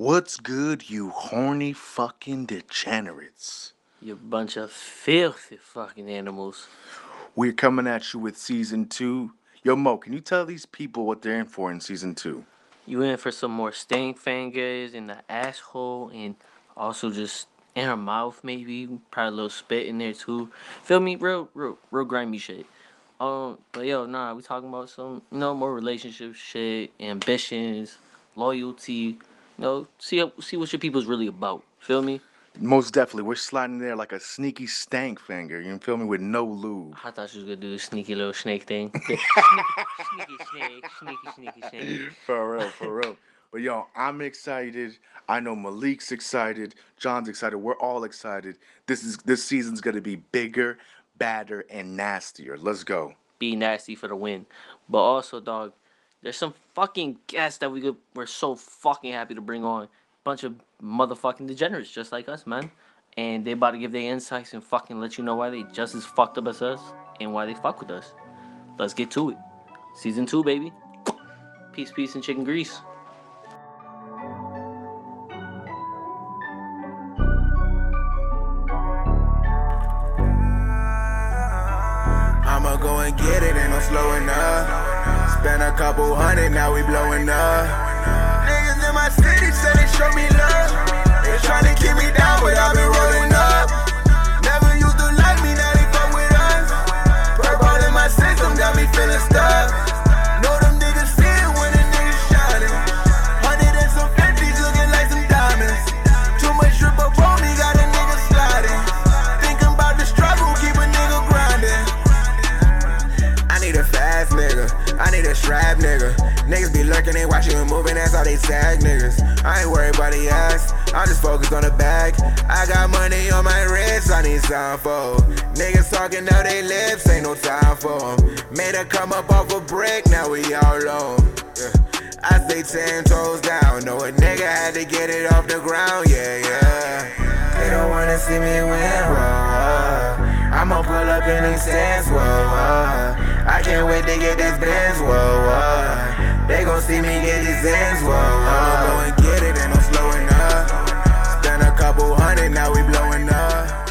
What's good, you horny fucking degenerates? You bunch of filthy fucking animals. We're coming at you with season two. Yo, Mo, can you tell these people what they're in for in season two? You in for some more stank fingers in the asshole and also just in her mouth maybe. Probably a little spit in there too. Feel me? Real, real, real grimy shit. Um, but yo, nah, we talking about some, you know, more relationship shit, ambitions, loyalty. You know, see uh, see what your people's really about. Feel me? Most definitely, we're sliding there like a sneaky stank finger. You feel me? With no lube. I thought you was gonna do the sneaky little snake thing. sneaky, sneaky snake, sneaky, sneaky snake. For real, for real. But yo, I'm excited. I know Malik's excited. John's excited. We're all excited. This is this season's gonna be bigger, badder, and nastier. Let's go. Be nasty for the win. But also, dog, there's some fucking guests that we could, we're so fucking happy to bring on. Bunch of motherfucking degenerates just like us, man. And they about to give their insights and fucking let you know why they just as fucked up as us and why they fuck with us. Let's get to it. Season two, baby. Peace, peace, and chicken grease. I'ma go and get it, ain't no slowing up. Spend a couple hundred, now we blowing up. Niggas in my city say they show me love. They tryna keep me down, but I've been rolling up. I strap nigga. Niggas be lurking, they watching me moving, that's how they tag niggas. I ain't worried about the ass, I'm just focused on the bag. I got money on my wrist, I need time for. Niggas talking out they lips, ain't no time for 'em. Made her come up off a brick, now we all alone. Yeah. I stay ten toes down, know a nigga had to get it off the ground, yeah, yeah. They don't wanna see me win, whoa. I'ma pull up in these stands, whoa. I can't wait to get this Benz, whoa, whoa. They gon' see me get these ends, whoa, whoa. I'ma go and get it, ain't no slowing up. Spend a couple hundred, now we blowing up.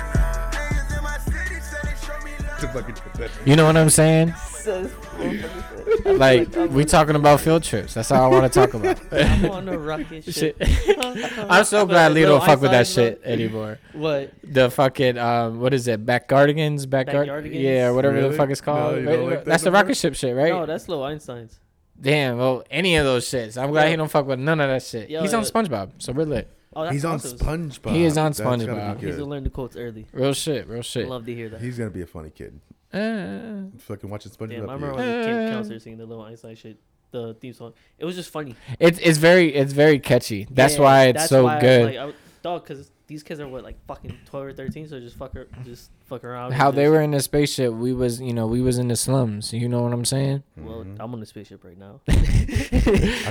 Niggas in my city say they show me love. You know what I'm saying? Like we talking about field trips. That's all I want to talk about. I'm on the rocket shit. shit. I'm so glad Lee don't fuck with that shit anymore. What? The fucking um, what is it? Backgardigans, backguard, Backyardigans? yeah, whatever the fuck it's called. No, you like that that's the rocket ship shit, right? No, that's Lil Einstein's. Damn. Well, any of those shits. I'm glad Yo. he don't fuck with none of that shit. Yo, He's on. SpongeBob, so we're lit. Oh, that's He's on. SpongeBob. He is on That's gotta SpongeBob. He's gonna learn the quotes early. Real shit, real shit. Love to hear that. He's gonna be a funny kid. Uh, Fucking watching SpongeBob. Damn, I remember years. when the camp Uh. counselor singing the Lil Einstein shit, the theme song. It was just funny. it's it's very it's very catchy. That's Yeah, why it's that's so why I- good. like, I, dog, because these kids are what like fucking twelve or thirteen, so just fuck her, just fuck around. How and they were in the spaceship, we was you know we was in the slums. You know what I'm saying? Well, mm-hmm. I'm on the spaceship right now.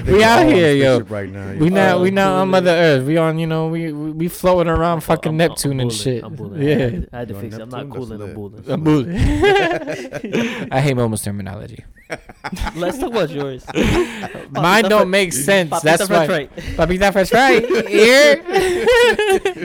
We out here, yo. spaceship Right now. We yeah. not Oh, we not on Mother. Earth. We on you know we we, we floating around fucking I'm- I'm Neptune and shit. I'm bulling. Yeah. I had, to You're on fix it. I'm not Neptune? That's cooling. I'm bulling. I'm bullet. I hate Momo's terminology. Let's talk about yours. Mine don't make sense. Papita That's French why. right. Papita Fresh right here.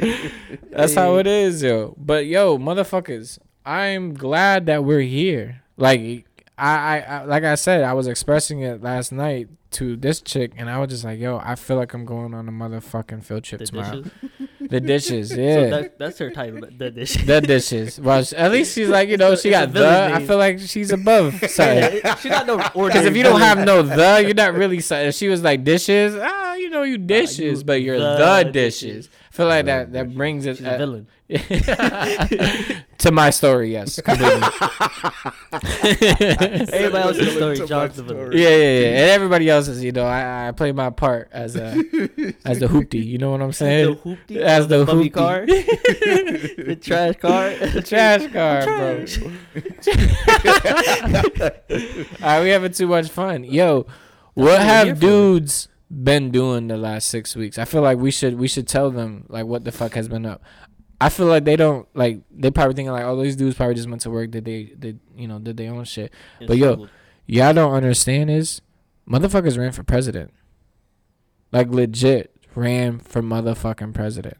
That's how it is, yo. But yo, motherfuckers, I'm glad that we're here. Like I, I, I like I said, I was expressing it last night to this chick, and I was just like, yo, I feel like I'm going on a motherfucking field trip The tomorrow. dishes. The dishes, So yeah. that, that's her title. The the dishes. the dishes. Well, at least she's like, you know, she It's got the. villain I feel like she's above. Sorry. she got no Because if you don't have no the, you're not really. If she was like dishes, ah, you know, you dishes, but you're the, the dishes. dishes. I feel like that that brings it she's a uh, villain. to my story. Yes, completely. Everybody else's story. To John's my the villain. story. Yeah, yeah, yeah. And everybody else's, you know, I, I play my part as a as the hoopty. You know what I'm The saying? hoopty, As the bummy hoopty. car, the trash car, The trash car, bro. All right, we having too much fun. Yo, what what we're here have for. dudes been doing the last six weeks? I feel like we should we should tell them like what the fuck has been up. I feel like they don't like they probably thinking like oh these dudes probably just went to work did they did you know did they own shit and But yo, struggled. y'all don't understand is motherfuckers ran for president like legit ran for motherfucking president.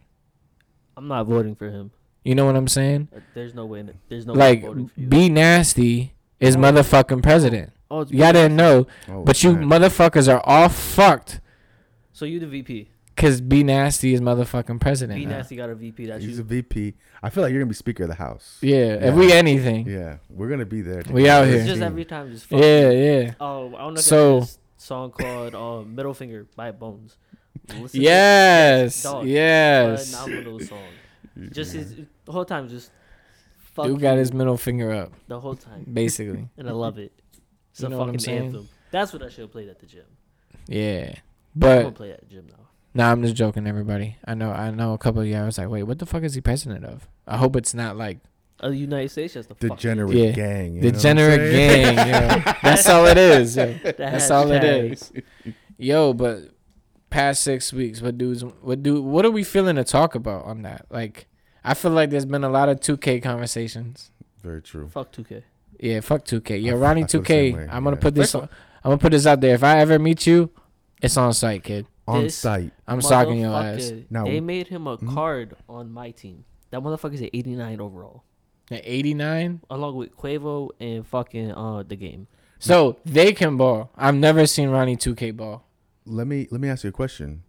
I'm not voting for him. You know what I'm saying? Uh, There's no way. in it- There's no way like, I'm voting for be nasty is Oh. motherfucking president. oh, Y'all didn't know, Oh, but you man. motherfuckers are all fucked So you the VP. because B Nasty is motherfucking president. B now. Nasty got a VP. That's He's you. a VP. I feel like you're gonna be Speaker of the House. Yeah, if we anything. Yeah, we're gonna be there. We out It's here. just every time. Just fuck Yeah, you. yeah. Oh, I don't know. So- so this song called uh, "Middle Finger" by Bones. Listen. Yes, dog. yes. Phenomenal song. Just his, the whole time, just fuck Dude got his middle finger up, the whole time, basically. and I love it. It's You a know what I'm fucking anthem. That's what I should have played at the gym. Yeah, I'm gonna but play at the gym now. nah, I'm just joking, everybody. I know, I know. A couple of you, I was like, wait, what the fuck is he president of? I hope it's not like Uh, the United States has the Degenerate Yeah. gang. you know what I'm degenerate gang. Yo. That's all it is. Yo. That That's all it is. Yo, but past six weeks, what dudes, what do, what are we feeling to talk about on that? Like, I feel like there's been a lot of 2K conversations. Very true. Fuck 2K. Yeah, fuck 2K. Yo, I f- Ronnie I feel the same 2K. way, I'm gonna yeah. put this. On, I'm gonna put this out there. If I ever meet you, it's on site, kid. On This site. I'm socking your ass. Motherfucker, Now- they made him a Mhm. card on my team. That motherfucker's at 89 overall, At 89. along with Quavo and fucking uh the game. So they can ball. I've never seen Ronnie 2K ball. Let me let me ask you a question.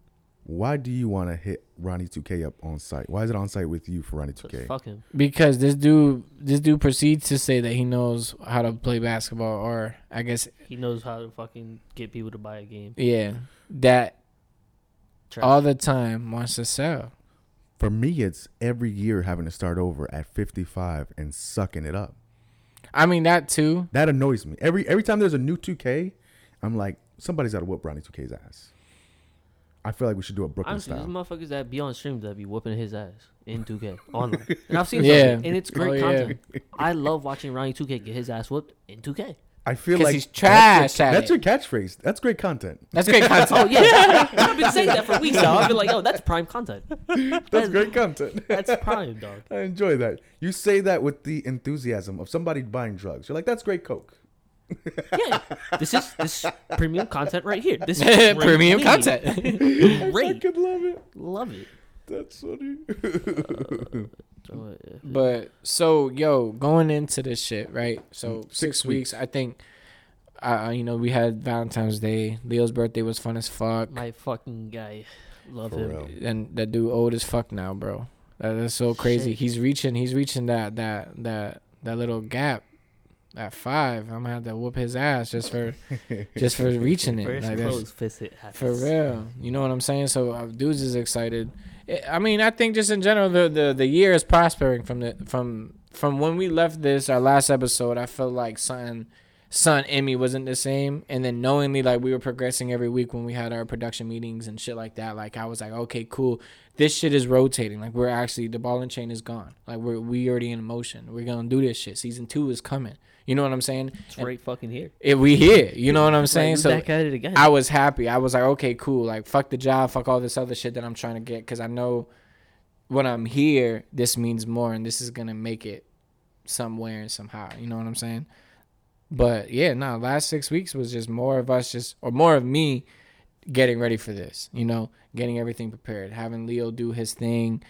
Why do you want to hit Ronnie 2K up on site? Why is it on site with you for Ronnie 2K? fuck him. Because this dude, this dude proceeds to say that he knows how to play basketball, or I guess, He knows how to fucking get people to buy a game. yeah, that Trash. all the time wants to sell. For me, it's every year having to start over at 55 and sucking it up. I mean that too. That annoys me. Every every time there's a new 2K, I'm like, somebody's got to whoop Ronnie 2K's ass. I feel like we should do a Brooklyn Honestly, there's style. motherfuckers that be on stream that be whooping his ass in 2K online. And I've seen Yeah. some, and it's great Oh, yeah. content. I love watching Ronnie 2K get his ass whooped in 2K. I feel like he's trash That's, your, that's your catchphrase. That's great content. That's great content. Oh yeah, I've been saying that for weeks now. I've been like, oh, that's prime content. That's great content. That's prime, dog. I enjoy that. You say that with the enthusiasm of somebody buying drugs. You're like, that's great coke. Yeah, this is this premium content right here. This is Premium great. content. Great, could love it. love it. That's funny. So, uh, But so yo, going into this shit, right? So six, Six weeks. I think, uh, you know, we had Valentine's Day. Leo's birthday was fun as fuck, my fucking guy, love For him. real. and that dude old as fuck now, bro. That is so crazy. Shit. He's reaching. He's reaching that that that that little gap. At five, I'm gonna have to whoop his ass just for just for reaching it. First Like, that's- close fist it. For real, you know what I'm saying. So uh, dudes is excited. I- I mean, I think just in general, the, the the year is prospering from the from from when we left this our last episode. I felt like something, son Emmy wasn't the same, and then knowingly like we were progressing every week when we had our production meetings and shit like that. Like I was like, okay, cool. This shit is rotating. Like we're actually the ball and chain is gone. Like we're we already in motion. We're gonna do this shit. Season two is coming. You know what I'm saying? It's And right fucking here. it, we here. You know what I'm saying? We so back at it again. I was happy. I was like, okay, cool. Like, fuck the job, fuck all this other shit that I'm trying to get, because I know when I'm here, this means more, and this is gonna make it somewhere and somehow. You know what I'm saying? But yeah, no. Last six weeks was just more of us, just or more of me getting ready for this. You know, getting everything prepared, having Leo do his thing.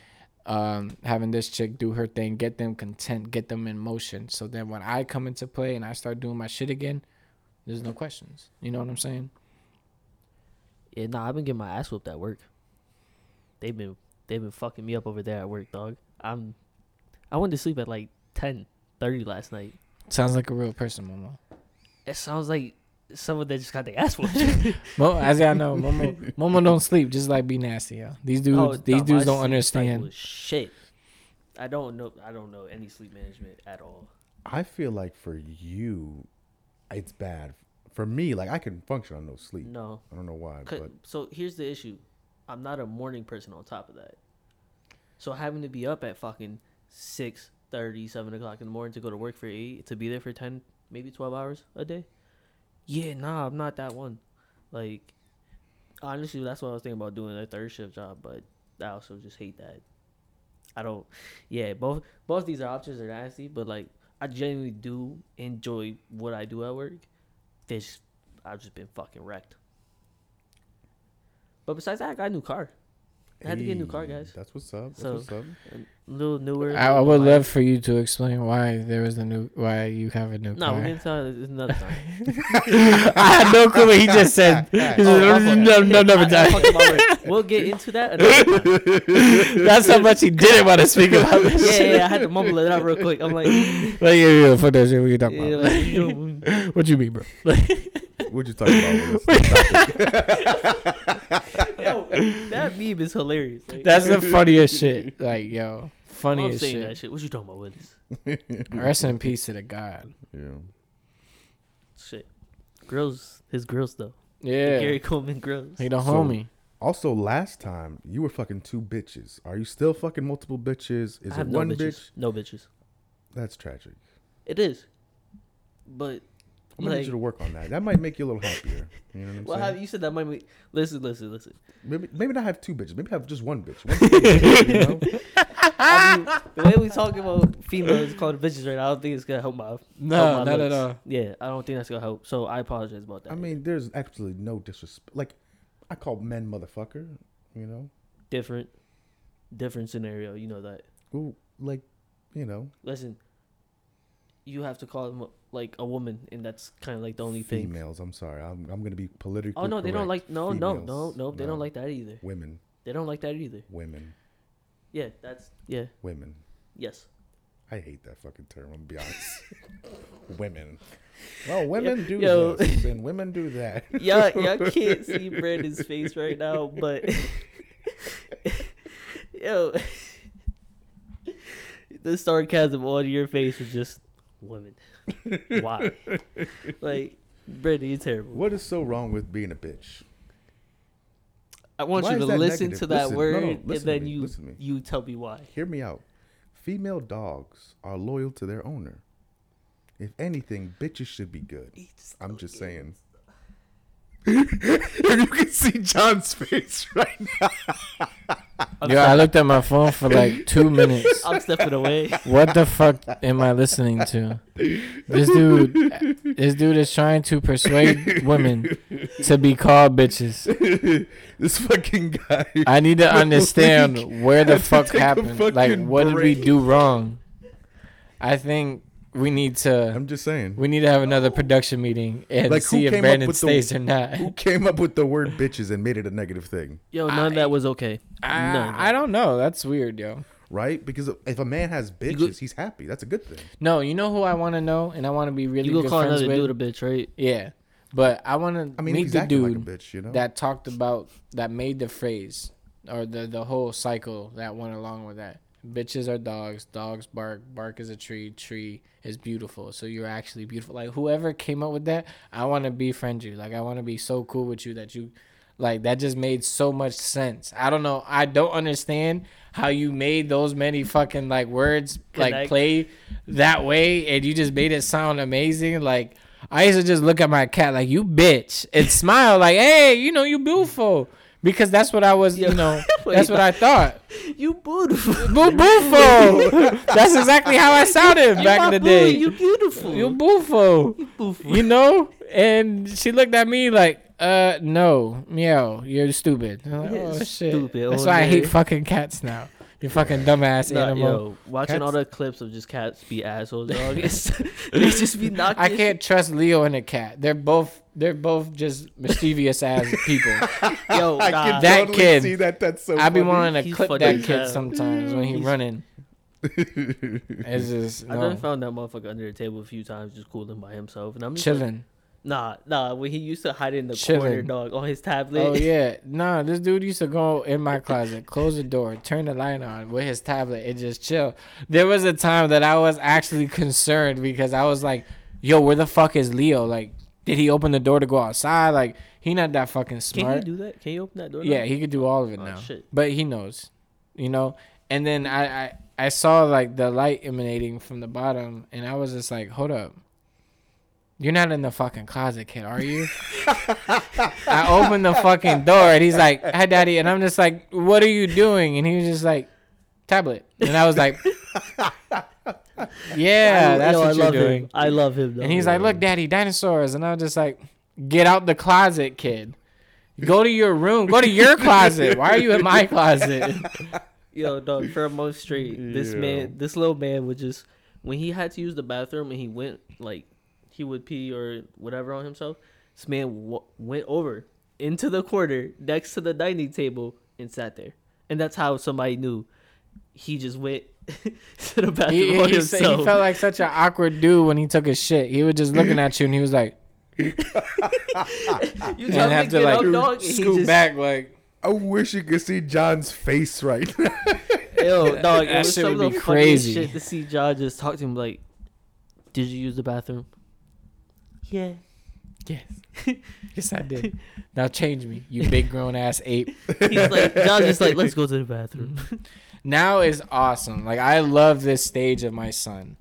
Um, having this chick do her thing, get them content, get them in motion. So then when I come into play and I start doing my shit again, there's no questions. You know what I'm saying? Yeah, nah, I've been getting my ass whooped at work. They've been they've been fucking me up over there at work, dog. I'm I went to sleep at like 10, 30 last night. Sounds like a real person, Momo. It sounds like someone that just got their ass whooped. Mo, as y'all know, Momo, Momo don't sleep. Just like be nasty, yo. These dudes, Oh, these nah, dudes don't understand. Shit. I don't know I don't know any sleep management at all. I feel like for you, it's bad. For me, like I can function on no sleep. No. I don't know why. but So here's the issue. I'm not a morning person on top of that. So having to be up at fucking 6, 7 o'clock in the morning to go to work for 8, to be there for 10, maybe 12 hours a day. Yeah, nah, I'm not that one. Like, honestly, that's what I was thinking about doing a third shift job, but I also just hate that. I don't, yeah, both both these options are nasty, but like, I genuinely do enjoy what I do at work. This, I've just been fucking wrecked. But besides that, I got a new car. I had to get a new car, Hey, guys. That's what's up. That's So- what's up. A little newer. I, I would love for you to explain why there was a new why you have a new No, car. we're gonna tell it another time. I had no clue what he just said. He said, Oh, my no, no, no, I- I no, fucked up already. We'll get into that. Another time. That's how much he didn't want to speak about this yeah, shit. yeah, I had to mumble it out real quick. I'm like, Like, yeah, yeah, fuck that shit. What you talking yeah, about? like, you what you mean, bro? Like, What'd you talk about? With this? yo, that meme is hilarious. Like, that's the funniest shit. Like, yo, I'm funniest saying shit. that shit. What you talking about, Willis? Rest in peace to the god. yeah. Shit. Girls, his girls though. Yeah, Gary Coleman girls. he the So- homie. Also, last time you were fucking two bitches. Are you still fucking multiple bitches? Is I it no one bitches. bitch? No bitches. That's tragic. It is. But I'm gonna need you to work on that. That might make you a little happier. You know what I'm well, saying? have you said that might be listen, listen, listen. Maybe maybe not have two bitches. Maybe have just one bitch. One bitch, you know? I mean, the way we talking about females called bitches right now, I don't think it's gonna help my No, help my not at looks. all. Yeah, I don't think that's gonna help. So I apologize about that. I mean, there's absolutely no disrespect. Like, I call men motherfucker. You know, different, different scenario. You know that. Well, like, you know, Listen, you have to call them like a woman, and that's kind of like the only thing. females. I'm sorry. I'm I'm gonna be politically. Oh no, they don't correct. like no, no, no, Females. no. They don't like that either. women. They don't like that either. Women. Yeah, that's yeah, Women. yes. I hate that fucking term. I'm gonna be honest. women. Well, women do yo. this and women do that. Y'all, y'all can't see Brandon's face right now, but yo, the sarcasm on your face is just women. Why? like, Brandon, you're terrible. What is so wrong with being a bitch? I want Why you to is that listen negative? to that Listen, no, word, no, and listen to then me, you listen to me. you tell me why. Hear me out. Female dogs are loyal to their owner. If anything, bitches should be good. I'm just saying. if you can see John's face right now. Yo, I looked at my phone for like two minutes. I'm stepping away. What the fuck am I listening to? This dude, this dude is trying to persuade women to be called bitches. this fucking guy. I need to understand where the fuck happened. Like, fucking what did we do wrong? I think we need to I'm just saying. we need to have another production meeting and Like, who see if came up Brandon with the- stays or not. Who came up with the word bitches and made it a negative thing? Yo, none of that was okay. None of I, I don't know. That's weird, yo. Right? Because if a man has bitches, go- he's happy. That's a good thing. No, you know who I want to know, and I want to be really You good gonna call friends another with. dude a bitch, right? Yeah, but I want to I mean, meet he's the dude like a bitch, you know? that talked about that made the phrase or the the whole cycle that went along with that. Bitches are dogs. Dogs bark. Bark is a tree. Tree is beautiful. So you're actually beautiful. Like whoever came up with that, I want to befriend you. Like I want to be so cool with you that you, like that just made so much sense. I don't know. I don't understand how you made those many fucking like words like play that way, and you just made it sound amazing. Like I used to just look at my cat like you bitch and smile like, hey, you know you beautiful. Because that's what I was, you know, that's what I thought. You beautiful. Boo beautiful. That's exactly how I sounded back in the day. You beautiful. You beautiful. You beautiful. You know? And she looked at me like, uh, no, meow, you're stupid. Like, oh shit. Stupid, That's why I hate fucking cats now. You fucking dumbass Nah, animal. yo, watching all the clips of just cats be assholes, dog. They just be knocking. I can't trust Leo and a cat. They're both they're both just mischievous ass people. Yo, I nah. can That totally kid. see that. That's so I be funny. wanting to He's clip that kid hell. sometimes when he He's- running. It's just I no. done found that motherfucker under the table a few times, just cooling by himself, and I'm just like, chilling. Nah, nah. When he used to hide in the corner, dog, on his tablet. Oh yeah, nah. This dude used to go in my closet, close the door, turn the light on with his tablet, and just chill. There was a time that I was actually concerned because I was like, "Yo, where the fuck is Leo? Like, did he open the door to go outside? Like, he not that fucking smart. Can smart." you do that? Can you open that door? now? Yeah, he could do all of it Oh, now. shit. But he knows, you know. And then I, I I saw like the light emanating from the bottom, and I was just like, hold up. You're not in the fucking closet, kid, are you? I opened the fucking door, and he's like, "Hi, daddy," and I'm just like, "What are you doing?" And he was just like, "Tablet," and I was like, "Yeah, that's yo, I what you're love doing." Him. I love him. Though. And he's like, "Look, daddy, dinosaurs," and I was just like, "Get out the closet, kid." Go to your room. Go to your closet. Why are you in my closet? Yo, dog, for a month straight, this Yeah. man, this little man would just, when he had to use the bathroom and he went, like, he would pee or whatever on himself, this man w- went over into the corner next to the dining table and sat there. And that's how somebody knew he just went to the bathroom He, on he, said- himself. he felt like such an awkward dude when he took his shit. He was just looking at you and he was like, you and tell have to to like get dog, scoot just- back like. I wish you could see John's face right now. Yo, dog, it That was shit some would the be funniest crazy. shit to see John just talk to him like, "Did you use the bathroom?" Yeah. Yes. yes, I did. Now change me, you big grown ass ape. He's like, John's just like, "Let's go to the bathroom." Now is awesome. Like I love this stage of my son.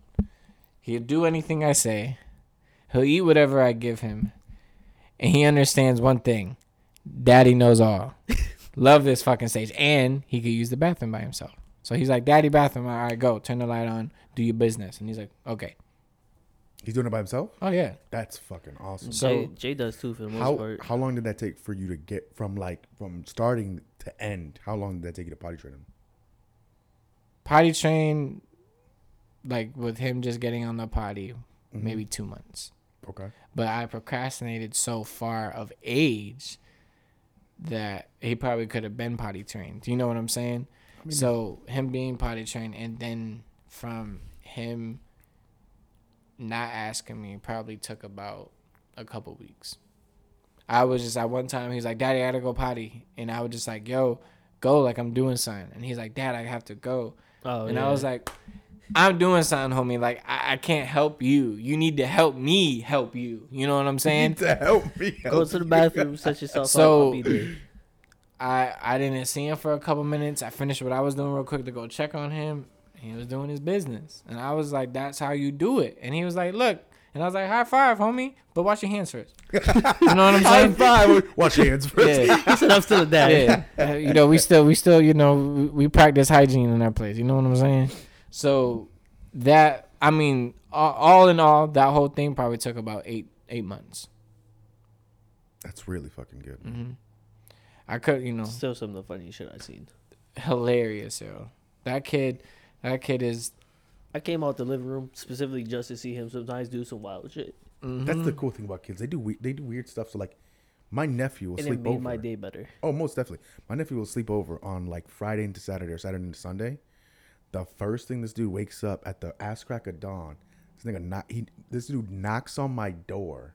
He'll do anything I say. He'll eat whatever I give him. And he understands one thing. Daddy knows all. love this fucking stage. And he could use the bathroom by himself. So he's like, Daddy bathroom, all right, go. Turn the light on, do your business. And he's like, Okay. He's doing it by himself. Oh yeah. That's fucking awesome. So- Jay, Jay does too for the most How part. how long did that take for you to get from like from starting to end? How long did that take you to potty train him? Potty train like with him just getting on the potty, mm-hmm. maybe two months. Okay. but I procrastinated so far of age that he probably could have been potty trained. Do you know what I'm saying? so him being potty trained and then from him not asking me probably took about a couple weeks. I was just at one time he's like, Daddy, I gotta go potty and I was just like, Yo, go like I'm doing something and he's like, Dad, I have to go. oh, and yeah. I was like, I'm doing something, homie. Like I, I can't help you. You need to help me help you. You know what I'm saying? to help me. "Go to the bathroom, set yourself So- up, I'll be there." I I didn't see him for a couple minutes. I finished what I was doing real quick to go check on him. He was doing his business, and I was like, "That's how you do it." And he was like, "Look," and I was like, "High five, homie, but wash your hands first. you know what I'm saying? High five. Wash your hands first. Yeah. He said, "I'm still a dad." yeah. You know, we still, we still, you know, we, we practice hygiene in that place. You know what I'm saying? So that, I mean, all, all in all, that whole thing probably took about eight, eight months. That's really fucking good. Mm-hmm. I could, you know, Still some of the funniest shit I've seen. hilarious, yo. That kid, that kid is. I came out the living room specifically just to see him sometimes do some wild shit, mm-hmm. That's the cool thing about kids. They do we- they do weird stuff. So like, my nephew will and it sleep made over. my day better. Oh, most definitely. My nephew will sleep over on like Friday into Saturday or Saturday into Sunday. The first thing this dude wakes up at the ass crack of dawn, this nigga knock, he this dude knocks on my door,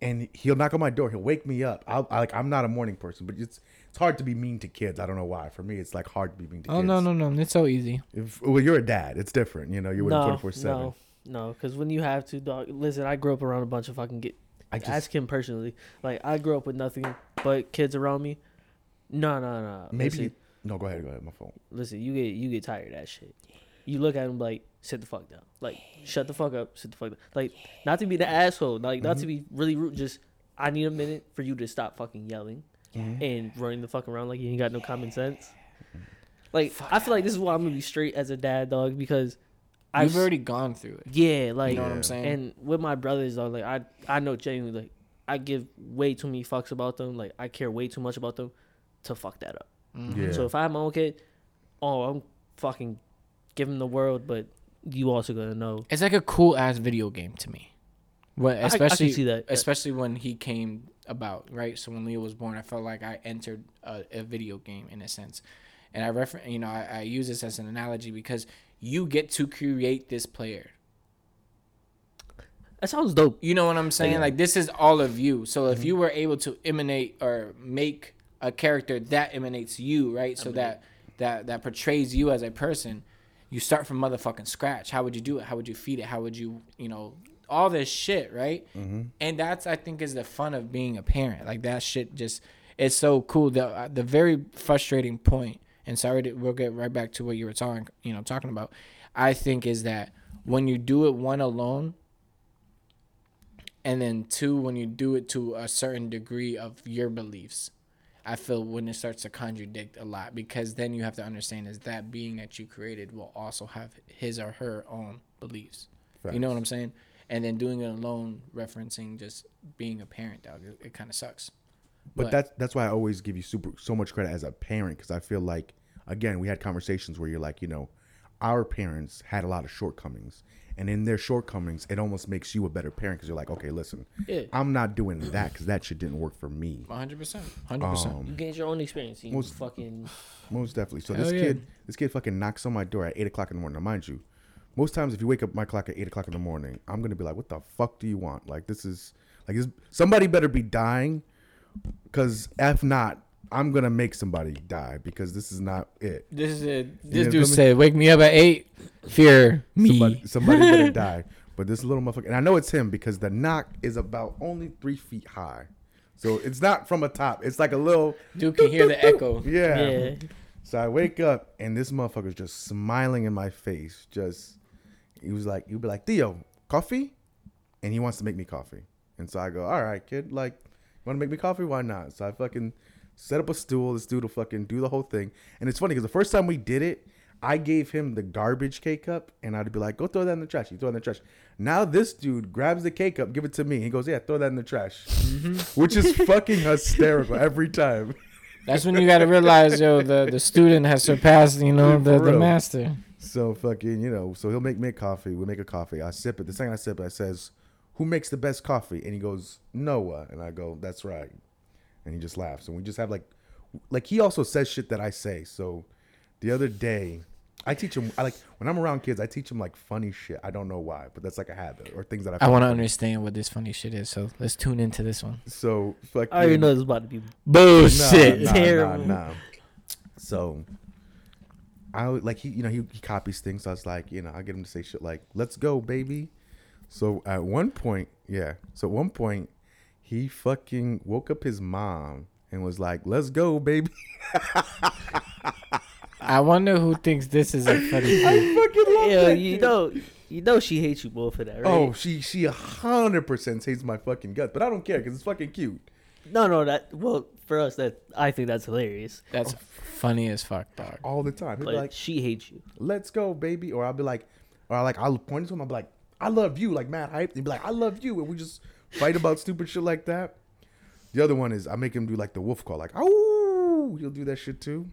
and he'll knock on my door. He'll wake me up. I'll, I, like I'm not a morning person, but it's it's hard to be mean to kids. I don't know why. For me, it's like hard to be mean to kids. Oh kids. no, no, no! It's so easy. If, well, you're a dad. It's different. You know, you're with No, 24 seven. no, no, because when you have to, dog. Listen, I grew up around a bunch of fucking get. I just ask him personally. Like I grew up with nothing but kids around me. No, no, no. maybe. Listen, no, go ahead. Go ahead. My phone. listen, you get you get tired of that shit. You look at him like sit the fuck down. Like shut the fuck up. Sit the fuck down. Like not to be the asshole. Like not to be really rude. Just I need a minute for you to stop fucking yelling and running the fuck around like you ain't got no common sense. Like I feel like this is why I'm gonna be straight as a dad dog because I've You've already gone through it. yeah like You know what I'm saying? and with my brothers though like I I know genuinely like I give way too many fucks about them like I care way too much about them to fuck that up. Mm-hmm. Yeah. So if I have my own kid, oh I'm fucking giving the world, but you also gonna know. It's like a cool ass video game to me. When, I especially, see that. especially when he came about, right? So when Leo was born, I felt like I entered a, a video game in a sense, and I refer, you know, I, I use this as an analogy because you get to create this player. That sounds dope. You know what I'm saying? Like this is all of you. So Mm-hmm. if you were able to emanate or make a character that emanates you, right? So that that that portrays you as a person, you start from motherfucking scratch. How would you do it? How would you feed it? How would you, you know, all this shit, right? And that's I think is the fun of being a parent. Like that shit just it's so cool. The uh, the very frustrating point, and sorry to, we'll get right back to what you were talking, you know, talking about. I think is that when you do it one alone, and then two when you do it to a certain degree of your beliefs i feel when it starts to contradict a lot because then you have to understand is that being that you created will also have his or her own beliefs you know what i'm saying and then doing it alone referencing just being a parent dog it, it kind of sucks But, But- that's that's why I always give you super so much credit as a parent because I feel like again we had conversations where you're like you know our parents had a lot of shortcomings and in their shortcomings it almost makes you a better parent because you're like okay listen Yeah. I'm not doing that because that shit didn't work for me 100%. 100%. Um, you gained your own experience. You Most- fucking most definitely so Hell this yeah. kid this kid fucking knocks on my door at eight o'clock in the morning now mind you most times if you wake up my clock at eight o'clock in the morning I'm gonna be like what the fuck do you want like this is like this, somebody better be dying because if not I'm gonna make somebody die because this is not it This is it. This feel dude said, "Wake me up at eight. Fear me." Somebody, somebody better die. But this little motherfucker, and I know it's him because the knock is about only three feet high, so it's not from a top. It's like a little Dude can hear the echo. yeah. yeah. So I wake up and this motherfucker's just smiling in my face. Just he was like, you'd be like, Theo, coffee, and he wants to make me coffee. And so I go, all right, kid, like, you want to make me coffee? Why not? So I fucking set up a stool. This dude will fucking do the whole thing. And it's funny because the first time we did it, I gave him the garbage K cup, and I'd be like, "Go throw that in the trash." You throw it in the trash. Now this dude grabs the K cup, give it to me. He goes, "Yeah, throw that in the trash," mm-hmm. which is fucking hysterical every time. That's when you got to realize, yo, the, the student has surpassed, you know, the, the master. So fucking, you know, so he'll make me a coffee. We make a coffee. I sip it. The second I sip it, I says, "Who makes the best coffee?" And he goes, "Noah." And I go, "That's right." And he just laughs. And we just have like, like he also says shit that I say. So the other day, I teach him. I like when I'm around kids, I teach them like funny shit. I don't know why, but that's like a habit or things that I. I want to funny. understand what this funny shit is, so let's tune into this one. So fucking. I already know this is about to be Bullshit. Nah, nah, Terrible. Nah, nah. So I would- like he, you know, he, he copies things. So I was like, you know, I get him to say shit like, "Let's go, baby." So at one point, yeah. So at one point, he fucking woke up his mom and was like, "Let's go, baby." I wonder who thinks this is a funny thing. I fucking love Yeah, that you kid. know, you know she hates you both for that, right? Oh, she she a hundred percent hates my fucking guts, but I don't care because it's fucking cute. No, no, that well for us that I think that's hilarious. That's funny as fuck, dog. All the time. He'll But be like, she hates you. let's go, baby. Or I'll be like, or I like I'll point to him. I'll be like, I love you, like mad hype. He'd be like, I love you, and we just fight about stupid shit like that. The other one is I make him do like the wolf call, like oh, he'll do that shit too.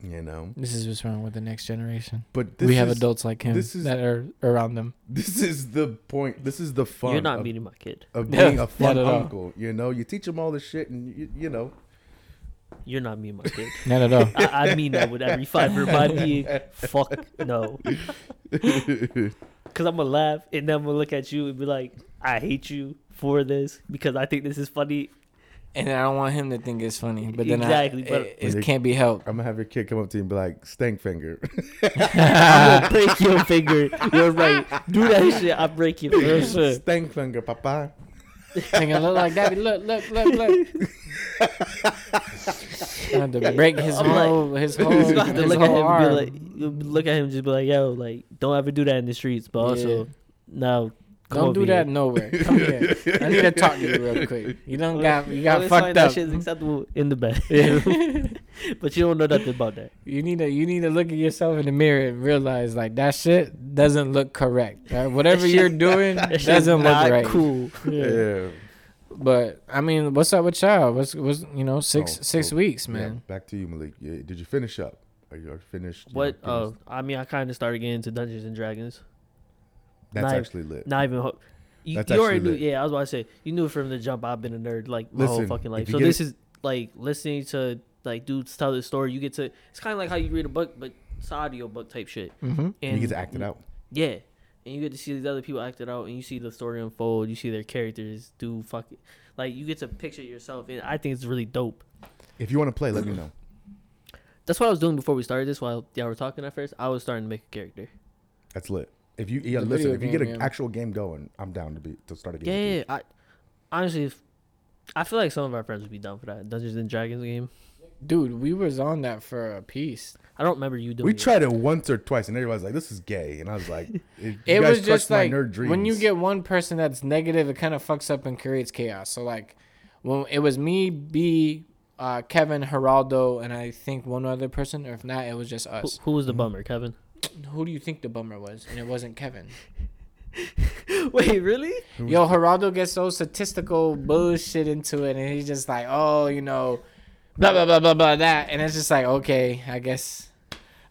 You know, This is what's wrong with the next generation. but this we have is, adults like him this is- that are around them. This is the point. This is the fun. You're not of, meeting my kid. of Yeah, being a fun not at all. uncle. You know, you teach him all this shit, and you, you know, You're not meeting my kid. Not at all. I, I mean that with every fiber of my being. Fuck no. Cause I'm gonna laugh and then I'm gonna look at you and be like, I hate you for this because I think this is funny. And I don't want him to think it's funny, but then Exactly, I, but- it, it can't be helped. I'm gonna have your kid come up to you and be like, "Stank finger." I'm gonna break your finger. You're right. Do that shit. I break your finger. shit. Stank finger, papa. Thinking, look like daddy, look, look, look, look. Trying to break his I'm like- his whole, You gonna have to his look at him whole and be like, look at him just be like, yo, like, don't ever do that in the streets. But also, Yeah. no, come Don't over do that nowhere. Come here. I need to talk to you real quick. You don't got you got Only sign fucked that up. shit is acceptable in the bed. Yeah. but you don't know nothing about that. You need to you need to look at yourself in the mirror and realize like that shit doesn't look correct. right? Whatever That you're doing That doesn't look not right. cool. Yeah. But I mean, what's up with y'all? What's was you know six Oh, six so, weeks, yeah, man. back to you, Malik. Yeah, did you finish up? Are you are finished? you What? know, Oh, uh, finished? I mean, I kind of started getting into Dungeons and Dragons. That's not- actually lit. Not even. Ho- you, That's you already knew. lit. Yeah, I was about to say. You knew from the jump. I've been a nerd like my whole fucking life. So this it- is like listening to like dudes tell the story. You get to. It's kind of like how you read a book, but it's audio book type shit. Mm-hmm. And And you get to act it out. Yeah. And you get to see these other people act it out, and you see the story unfold. You see their characters do fucking, like you get to picture yourself, and I think it's really dope. If you want to play, let me know. That's what I was doing before we started this. While y'all were talking at first, I was starting to make a character. That's lit. If you yeah, The listen, video if you get game, an yeah. actual game going, I'm down to be to start a game. Yeah, with yeah, yeah. I honestly, if, I feel like some of our friends would be down for that Dungeons and Dragons game. Dude, we was on that for a piece. I don't remember you you. doing. We it. tried it once or twice, and everybody's like, "This is gay," and I was like, "It, you It guys was just crushed my like nerd when you get one person that's negative, it kind of fucks up and creates chaos. So like, when it was me, B, uh, Kevin, Geraldo, and I think one other person, or if not, it was just Who, us. who was the bummer, Kevin? Who do you think the bummer was? And it wasn't Kevin. Wait, really? Yo, Geraldo gets so statistical bullshit into it, and he's just like, oh, you know, blah blah blah blah blah that, and it's just like, okay, I guess,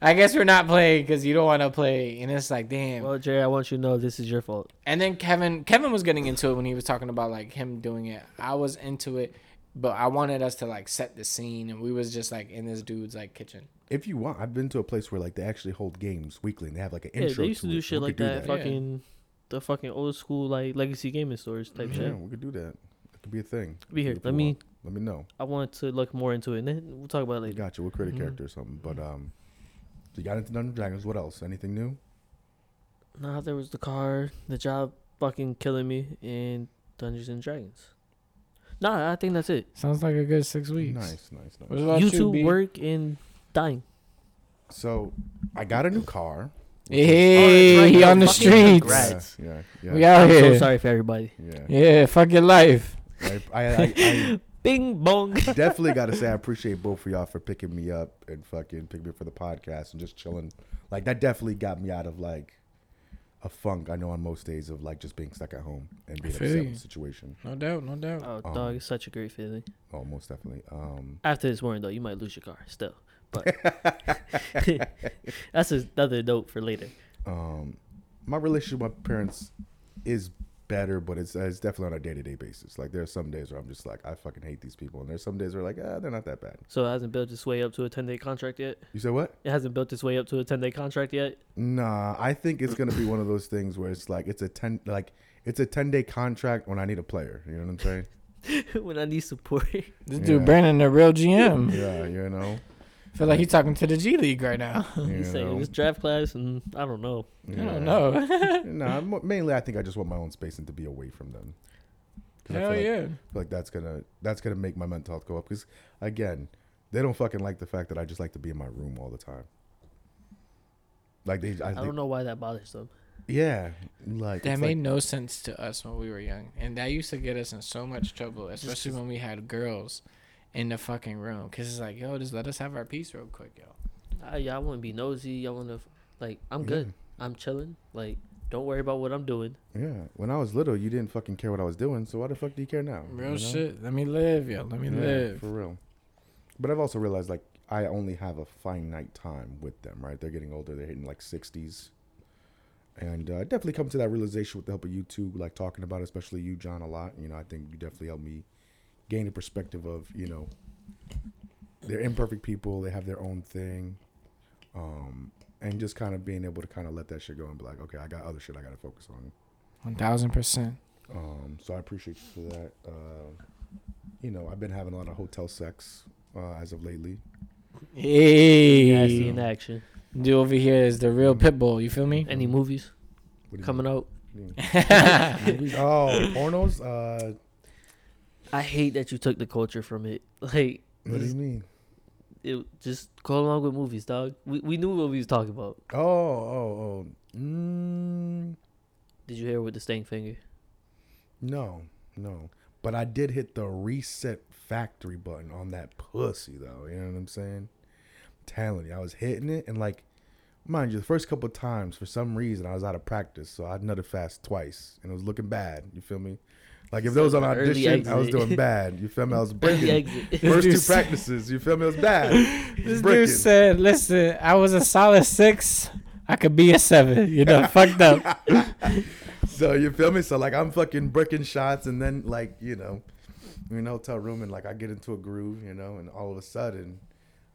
I guess we're not playing because you don't want to play, and it's like, damn. Well, Jerry, I want you to know this is your fault. And then Kevin, Kevin was getting into it when he was talking about like him doing it. I was into it, but I wanted us to like set the scene, and we was just like in this dude's like kitchen. If you want, I've been to a place where like they actually hold games weekly, and they have like an Yeah, intro. they used to to do it. shit We like could do that. Yeah. Fucking the fucking old school like legacy gaming stores type Yeah, shit. Yeah, we could do that. It could be a thing. Be here. If Let me. want. Let me know. I want to look more into it, and then we'll talk about it I later. got you. We'll create a Mhm. character or something. But um, so you got into Dungeons and Dragons. What else? Anything new? Nah, there was the car, the job, fucking killing me, and Dungeons and Dragons. Nah, I think that's it. Sounds like a good six weeks. Nice, nice, What nice. about You you, two work and dying. So I got a new car. Hey, right, he on the fucking streets. congrats. Yeah, yeah, We out I'm here. so sorry for everybody. yeah. Yeah, fuck your life. I, I, I, I Bing bong. definitely got to say I appreciate both of y'all for picking me up and fucking picking me up for the podcast and just chilling. Like that definitely got me out of like a funk. I know on most days of like just being stuck at home and being feel upset you. with the situation. No doubt, no doubt. Oh, Um, dog, it's such a great feeling. Oh, most definitely. Um, After this morning though, you might lose your car still. But that's another note for later. um, my relationship with my parents is better, but it's, it's definitely on a day to day basis. Like there are some days where I'm just like I fucking hate these people, and there's some days where like ah they're not that bad. So it hasn't built its way up to a 10 day contract yet? You said what? It hasn't built its way up to a 10 day contract yet? Nah, I think it's gonna be one of those things where it's like it's a ten like it's a ten day contract when I need a player. You know what I'm saying? when I need support. This Yeah. dude Brandon, the real GM. Yeah, you know. Feel like he's talking to the G League right now. You He's saying know. this draft class, and I don't know. I don't know. Nah, mo- mainly I think I just want my own space and to be away from them. 'Cause I Hell feel like, yeah. I feel like that's gonna that's gonna make my mental health go up. Because again, they don't fucking like the fact that I just like to be in my room all the time. Like they, I, I don't know why that bothers them. Yeah, like That it's made like, no sense to us when we were young, and that used to get us in so much trouble, especially when we had girls in the fucking room. Cause it's like, yo, just let us have our peace real quick, yo. I, y'all want to be nosy. Y'all want to, like, I'm Yeah. good. I'm chilling. Like, don't worry about what I'm doing. yeah. When I was little, you didn't fucking care what I was doing. So why the fuck do you care now? Real you know? shit. Let me live, yo. Let me Yeah, live. for real. But I've also realized like I only have a finite time with them. Right? They're getting older. They're hitting like sixties, and uh, I definitely come to that realization with the help of you two, like talking about, it, especially you, John, a lot. You know, I think you definitely helped me gain a perspective of you know they're imperfect people. They have their own thing, um, and just kind of being able to kind of let that shit go and be like, okay, I got other shit I got to focus on. One thousand percent. Um, so I appreciate you for that. Uh, you know, I've been having a lot of hotel sex uh, as of lately. Nasty Hey, in action. dude over here is the real pit bull. You feel me? Any movies What do you coming out? mean? Movies? oh, pornos? Uh, I hate that you took the culture from it. Like, what do you mean? it just go along with movies, dog. We we knew what we was talking about. Oh, oh, oh. Mm, Did you hear with the stank finger? no, no. But I did hit the reset factory button on that pussy, though. You know what I'm saying? telling you, I was hitting it, and like, mind you, the first couple of times, for some reason, I was out of practice, so I nutted fast twice, and it was looking bad. You feel me? Like if there was an Early audition, I was doing bad. You feel me? I was Early breaking. exit. First two practices, you feel me? It was bad. This Bricking. dude said, "Listen, I was a solid six. I could be a seven. You know, fucked up." So you feel me? So like I'm fucking breaking shots, and then like you know, we're in a hotel room, and like I get into a groove, you know, and all of a sudden,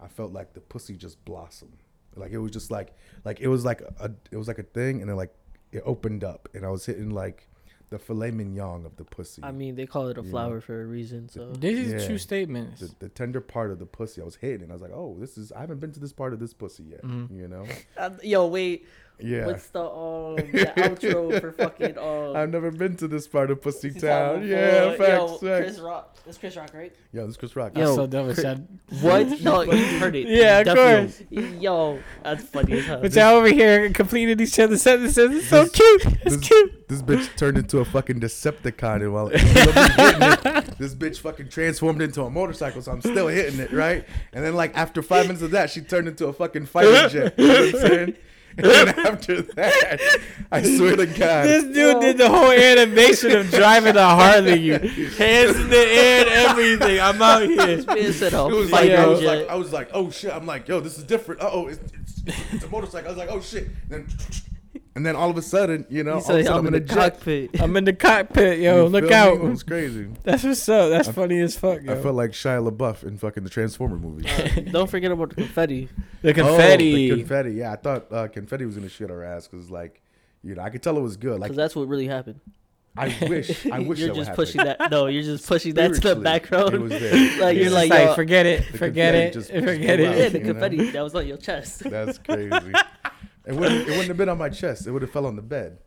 I felt like the pussy just blossomed. Like it was just like like it was like a it was like a thing, and then like it opened up, and I was hitting like the filet mignon of the pussy. I mean, they call it a Yeah. flower for a reason. So This is Yeah. true statements. the, the tender part of the pussy, I was hitting, I was like, "Oh, this is I haven't been to this part of this pussy yet." Mhm. You know? Uh, yo, wait. Yeah. What's the um the outro for fucking um? I've never been to this part of Pussy Town Town. before? Yeah, facts, Yo, facts. Chris Rock. That's Chris Rock, right? Yo, this is Chris Rock. I'm Yo, so done with Chris- y'all. What? No, you heard it. Yeah, of Definitely. course. Yo, that's funny as hell. But y'all over here completing each other's sentences. It's so This- cute. It's this, cute. This bitch turned into a fucking Decepticon, and while in the middle of me hitting it, this bitch fucking transformed into a motorcycle. So I'm still hitting it, right? And then like after five minutes of that, she turned into a fucking fighter jet. You know what I'm saying? And then after that, I swear to God, This dude did the whole animation of driving a Harley. You hands in the air and everything. I'm out here. Man said, it "Oh, was fight like, I was like, I was like, oh shit. I'm like, yo, this is different. Uh oh, it's, it's, it's a motorcycle. I was like, oh shit. then, and then all of a sudden, you know, He all of said, sudden "I'm in a the jet. cockpit." I'm in the cockpit, yo. You Look out. me? It was crazy. That's what's up. That's funny as fuck, yo. I felt like Shia LaBeouf in fucking the Transformer movie. Don't forget about the confetti. the Oh, confetti. the confetti. Yeah, I thought uh, confetti was gonna shit our ass because, like, you know, I could tell it was good. Like, that's what really happened. I wish, I wish you're that would just happen. pushing that. No, you're just pushing that to the Spiritually, background. it was there. like you're It's like, like, forget it, forget it, just- forget just yeah, it. blew the out, you know? confetti that was on your chest. That's crazy. It wouldn't, it wouldn't have been on my chest. It would have fell on the bed.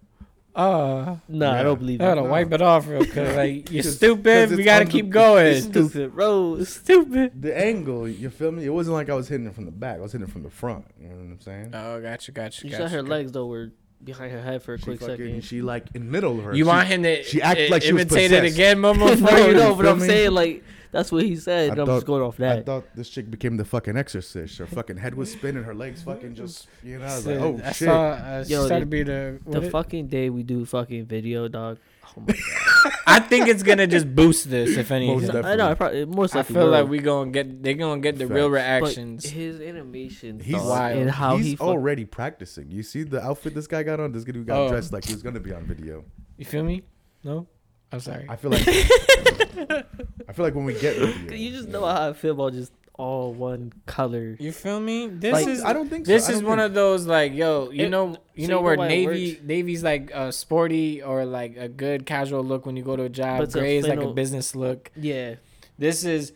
Oh, Nah, I don't believe I gotta it. wipe it off real quick. Like you're 'Cause- stupid. 'cause We gotta on the- keep going. it's just- Stupid Rose. Stupid. The angle, you feel me? It wasn't like I was hitting it from the back. I was hitting it from the front. You know what I'm saying? Oh, gotcha, gotcha, You gotcha. saw her legs though were behind her head for a She quick fucking, second. she like in middle of her. You she, want him to she acted i- like she was imitate it possessed. again, Momo? no, you? know, but I'm me? saying like that's what he said. I and I'm thought, just going off that. I thought this chick became the fucking exorcist. Her fucking head was spinning, her legs fucking just, you know, I was like, oh I shit. saw. Uh, she Yo, the- to be the. the fucking day we do fucking video, dog. Oh my god. I think it's gonna just boost this, if Most anything. definitely. I know. I probably most I likely. feel will. like we gonna get. they're gonna get the real Facts. But reactions. his animation, He's dog, wild. and how He's he fuck- already practicing. You see the outfit this guy got on? This dude got Oh. dressed like he was gonna be on video. You feel me? No, I'm sorry. I feel like I feel like when we get video, You just know how I feel about just all one color. You feel me? This Like, is I don't think so. this is one think- of those like yo, you It- know, you so know you where know navy navy's like a sporty or like a good casual look when you go to a job. A Gray is like a business look. Yeah, This is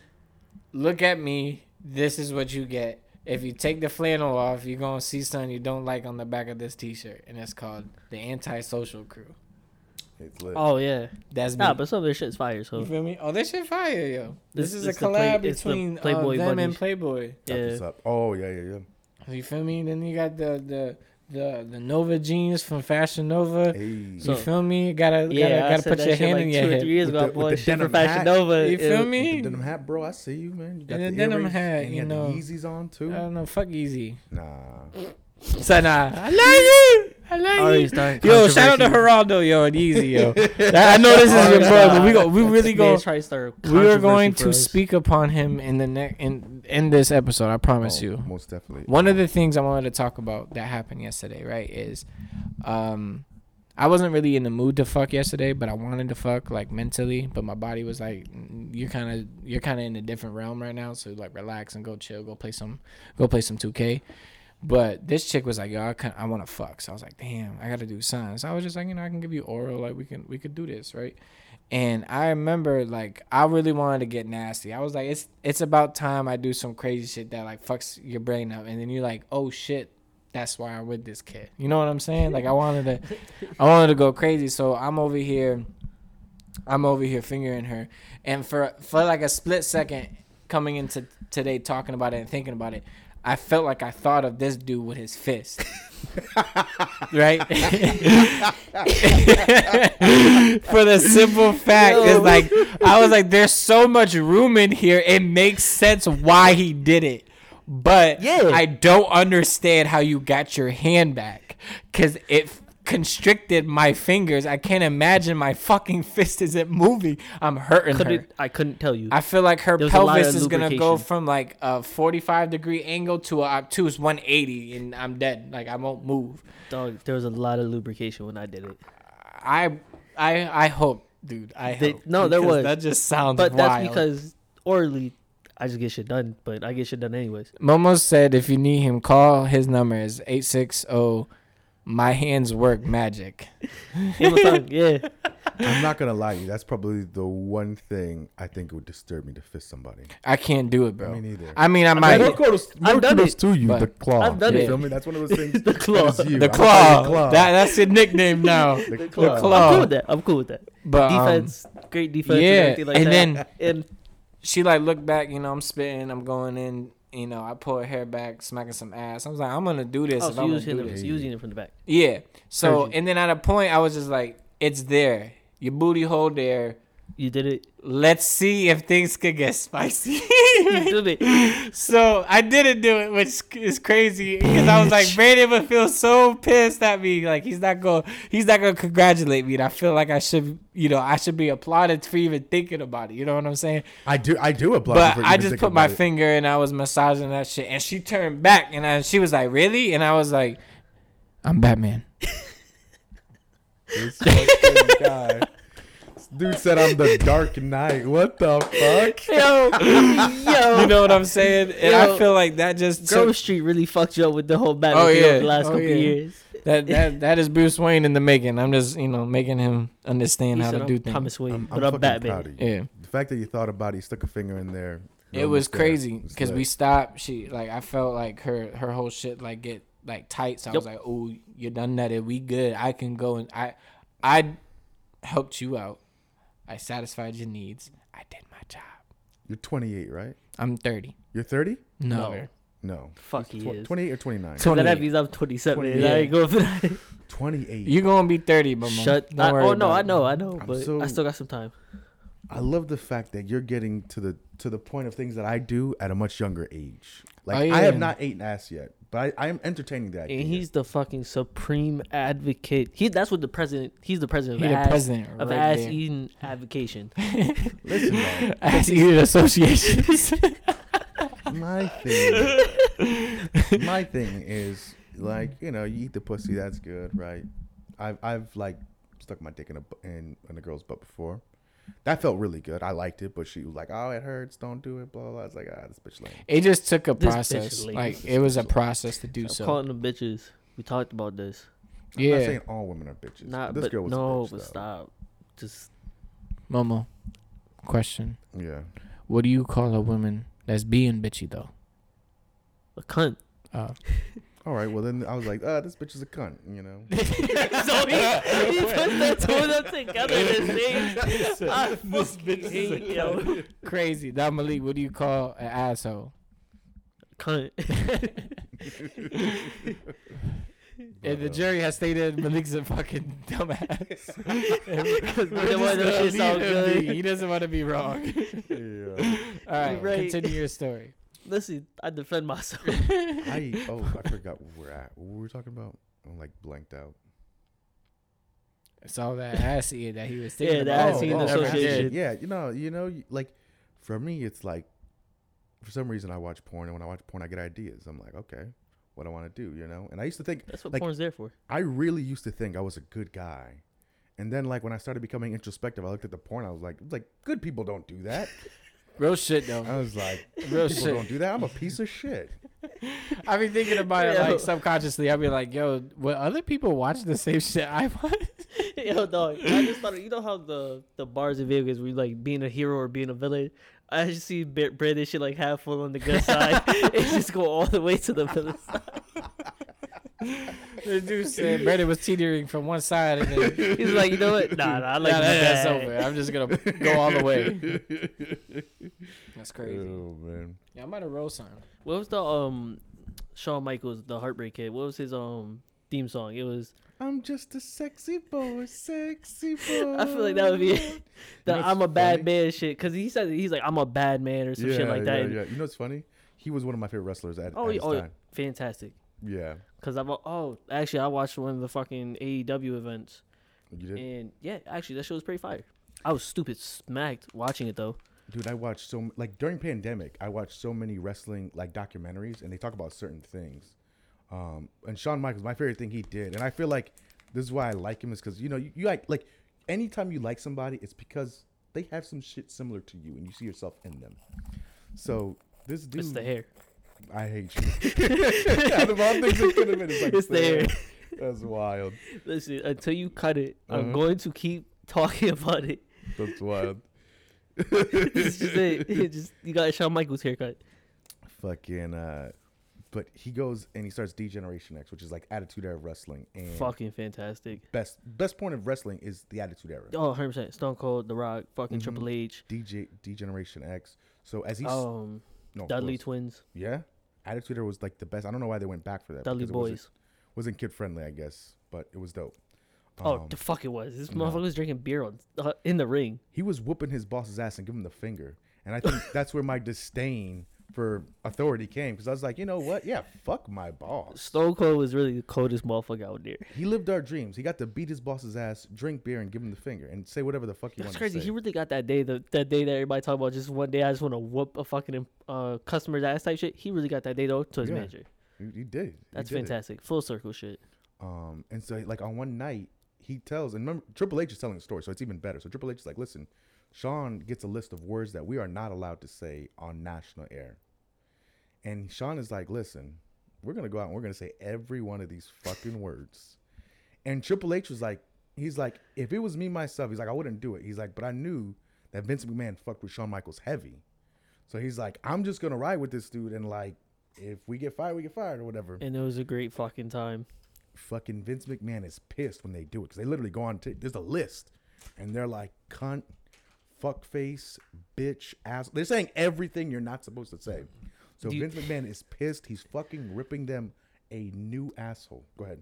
look at me. This is what you get. If you take the flannel off, you're gonna see something you don't like on the back of this T-shirt, and it's called the Antisocial Crew. It's lit. Oh yeah. That's me. But some of their shit's fire. So you feel me? Oh, this shit fire, yo. This, This- is a it's the Play- collab the between Playboy uh, them and. Playboy. Yeah. up. Oh yeah, yeah, yeah. You feel me? Then you got the the the the Nova jeans from Fashion Nova. Hey. you So- feel me? Gotta Yeah, gotta, I gotta said put that your hand like in two your or head. three years With ago. the- boy, with the shit for denim Fashion hat. Nova. You it feel was- me? With the denim hat, bro. I see you, man. You got And the the, denim hat, and you got know. the Yeezys on too. I don't know. Fuck easy. Nah. So nah, I love you. I like Already you. Yo, shout out to controversy. Geraldo, yo, and Easy, yo. I know this is your boy, but we go, we really go. Man, try to start a We are going to speak upon him in the next in in this episode. I promise Oh, you. Most definitely. One of the things I wanted to talk about that happened yesterday, right, is um I wasn't really in the mood to fuck yesterday, but I wanted to fuck like mentally, but my body was like "Mm, you're kind of you're kind of in a different realm right now, so like relax and go chill, go play some go play some 2K. But this chick was like, "Yo, I I want to fuck." So I was like, "Damn, I got to do something." So I was just like, "You know, I can give you oral, like we can we could do this, right?" And I remember like I really wanted to get nasty. I was like, "It's it's about time I do some crazy shit that like fucks your brain up." And then you're like, "Oh shit, that's why I'm with this kid." You know what I'm saying? Like I wanted to I wanted to go crazy. So I'm over here I'm over here fingering her. And for for like a split second coming into today talking about it and thinking about it, I felt like I thought of this dude with his fist. right? For the simple fact is like I was like there's so much room in here it makes sense why he did it. But Yeah. I don't understand how you got your hand back cuz it constricted my fingers. I can't imagine my fucking fist isn't moving. I'm hurting her. Couldn't, I couldn't tell you. I feel like her There was a lot pelvis is gonna go from like a 45 degree angle to a obtuse 180, and I'm dead. Like I won't move. Dog, there was a lot of lubrication when I did it. I I I hope, dude. I They- hope. no, there was. That just sounds But wild. that's because orally, I just get shit done. But I get shit done anyways. Momo said if you need him, call his number is 860. My hands work magic. Him with tongue, yeah. I'm not gonna lie to you. That's probably the one thing I think would disturb me to fist somebody. I can't do it, bro. Me neither. I mean, I done might. it. kudos, I've done kudos it. to you, the claw. I've done you it. Feel me? That's one of those things. The claw. you. The I'm gonna call claw. That, that's your nickname now. The The claw. I'm cool with that. I'm cool with that. But um, defense, great defense. yeah, and like and that. then- and she like looked back, you know, I'm spitting, I'm going in, you know, I pull her hair back, smacking some ass. I was like, I'm gonna do this oh, if so I'm you gonna was do hitting, this. it- you was hitting it from the back. Yeah. So and then at a point I was just like, it's there. Your booty hole there. You did it. Let's see if things could get spicy. You did it. so I didn't do it, which is crazy because I was like, Brandon would feel so pissed at me. Like he's not gonna, he's not going to congratulate me. And I feel like I should, you know, I should be applauded for even thinking about it. You know what I'm saying? I do. I do applaud. But for I just put my it. finger and I was massaging that shit, and she turned back and I, she was like, "Really?" And I was like, "I'm Batman." This guy. This dude said I'm the Dark Knight. What the fuck? Yo, Yo, you know what I'm saying? And I feel like that just Grove took, Street really fucked you up with the whole Batman Oh, yeah. the last Oh, couple yeah. years. that that that is Bruce Wayne in the making. I'm just you know making him understand He how to I'm do things. Thomas Wayne, I'm, but I'm I'm, Batman. proud of you. Yeah. The fact that you thought about it, you stuck a finger in there. It was crazy because we stopped. She like I felt like her her whole shit like get like tight. So I was like, "Oh, you're done nutted. We good. I can go and I I helped you out. I satisfied your needs. I did my job. You're 28, right? I'm 30. You're 30? No, No. Fuck, He's he is. 28 or 29? So that 28. means I'm 27. 28. I ain't going for that. 28. you gonna be 30, but Shut. Don't I, worry oh no, I know, I know, I'm but so- I still got some time. I love the fact that you're getting to the to the point of things that I do at a much younger age. Like Oh, I have not eaten ass yet, but I, I am entertaining that. And he's the fucking supreme advocate. He that's what the president. He's the president He of the ass, president of right ass there. eating advocation. Listen, man, Ass eating associations. my thing, my thing is like you know you eat the pussy, that's good, right? I've I've like stuck my dick in a bu- in, in a girl's butt before. That felt really good. I liked it, but she was like, "Oh, it hurts. Don't do it." Blah blah. blah. I was like, "Ah, this bitch lame." it just took a This bitch process. lame. Like it was a process to do I'm so. calling them bitches. We talked about this. Yeah. I'm not Yeah, saying all women are bitches. Not, this but girl was no, a bitch, but though. stop. Just Momo. Question: Yeah. What do you call a woman that's being bitchy though? a cunt. Uh, All right. Well, then I was like, "Ah, this bitch is a cunt," you know. so he, he put the two of them together in the. I this bitch is a yo. crazy. Now Malik, what do you call an asshole? Cunt. And the jury has stated Malik's a fucking dumbass. Because We're they just want gonna that shit leave good. He doesn't want to be wrong. yeah. All right, Right. continue your story. Listen, I defend myself. I oh I forgot where we're at. What were we talking about? I'm like blanked out. It's all that ass eating that he was Yeah, thinking the about. ass eating Oh, oh association. Yeah, you know, you know, like for me, it's like for some reason I watch porn, and when I watch porn, I get ideas. I'm like, okay, what I want to do, you know. And I used to think That's what Like- porn's there for. I really used to think I was a good guy. And then, like when I started becoming introspective, I looked at the porn. I was like, "Like good people don't do that." Real shit though. I was like, Real "People shit. don't do that." I'm a piece of shit. I be thinking about it Yo. like subconsciously. I be like, yo, will other people watch the same shit I watch? Yo, dog. I just thought, you know how the the bars in Vegas where you like being a hero or being a villain. I just see B- Brandon shit like half full on the good side. it just go all the way to the villain side. The dude said Brandon was teetering from one side and then He's like, you know what? Nah, nah I like nah, the that- that's bad. over. I'm just gonna go all the way. That's crazy. Oh man. Yeah, I might have rolled something. What was the um Shawn Michaels, the Heartbreak Kid? What was his um theme song? It was. I'm just a sexy boy, sexy boy. I feel like that would be the what's I'm a bad funny? man shit. Cause he said he's like I'm a bad man or some yeah, shit like that. Yeah, yeah. You know what's funny? He was one of my favorite wrestlers at, Oh, at yeah, his oh, yeah. time. fantastic. Yeah. Cause I've oh actually I watched one of the fucking AEW events You did? and yeah actually that show was pretty fire. I was stupid smacked watching it though. Dude, I watched so like during pandemic, I watched so many wrestling like documentaries, and they talk about certain things. Um, and Shawn Michaels, my favorite thing he did, and I feel like this is why I like him is because you know you, you like like anytime you like somebody, it's because they have some shit similar to you, and you see yourself in them. So this dude, It's the hair. I hate you. Out of all things it could have been, it's like It's the hair. That's wild. Listen, until you cut it, I'm Uh-huh. going to keep talking about it. That's wild. This is just it. It just you got Shawn Michaels haircut. Fucking. uh but he goes and he starts D Generation X, which is like Attitude Era Wrestling, and Fucking fantastic. best best point of wrestling is the Attitude Era. Oh, 100 percent. Stone Cold, The Rock, fucking Mhm. Triple H, DJ D Generation X. So as he's um, no Dudley was- Twins, yeah, Attitude Era was like the best. I don't know why they went back for that. Dudley it wasn't- Boys. wasn't kid friendly, I guess, but it was dope. Oh, Um, the fuck it was. This no. motherfucker was drinking beer on, uh, in the ring. he was whooping his boss's ass and giving him the finger. And I think that's where my disdain for authority came because I was like, you know what? Yeah, fuck my boss. Stone Cold was really the coldest motherfucker out there. He lived our dreams. He got to beat his boss's ass, drink beer, and give him the finger, and say whatever the fuck he That's wanted crazy. to He really got that day. The that day that everybody talk about. Just one day, I just want to whoop a fucking uh customer's ass type shit. He really got that day though to his Yeah. manager. He, he did. He That's did it. fantastic. Full circle shit. Um, and so like on one night, he tells, and remember, Triple H is telling the story, so it's even better. So Triple H is like, listen, Shawn gets a list of words that we are not allowed to say on national air. And Shawn is like, listen, we're gonna go out and we're gonna say every one of these fucking words. And Triple H was like, he's like, if it was me myself, he's like, I wouldn't do it. He's like, but I knew that Vince McMahon fucked with Shawn Michaels heavy. So he's like, I'm just gonna ride with this dude and like if we get fired, we get fired or whatever And it was a great fucking time. fucking Vince McMahon is pissed when they do it because they literally go on. To, there's a list, and they're like cunt, fuckface, bitch, ass. They're saying everything you're not supposed to say. So you- Vince McMahon is pissed. He's fucking ripping them a new asshole. Go ahead.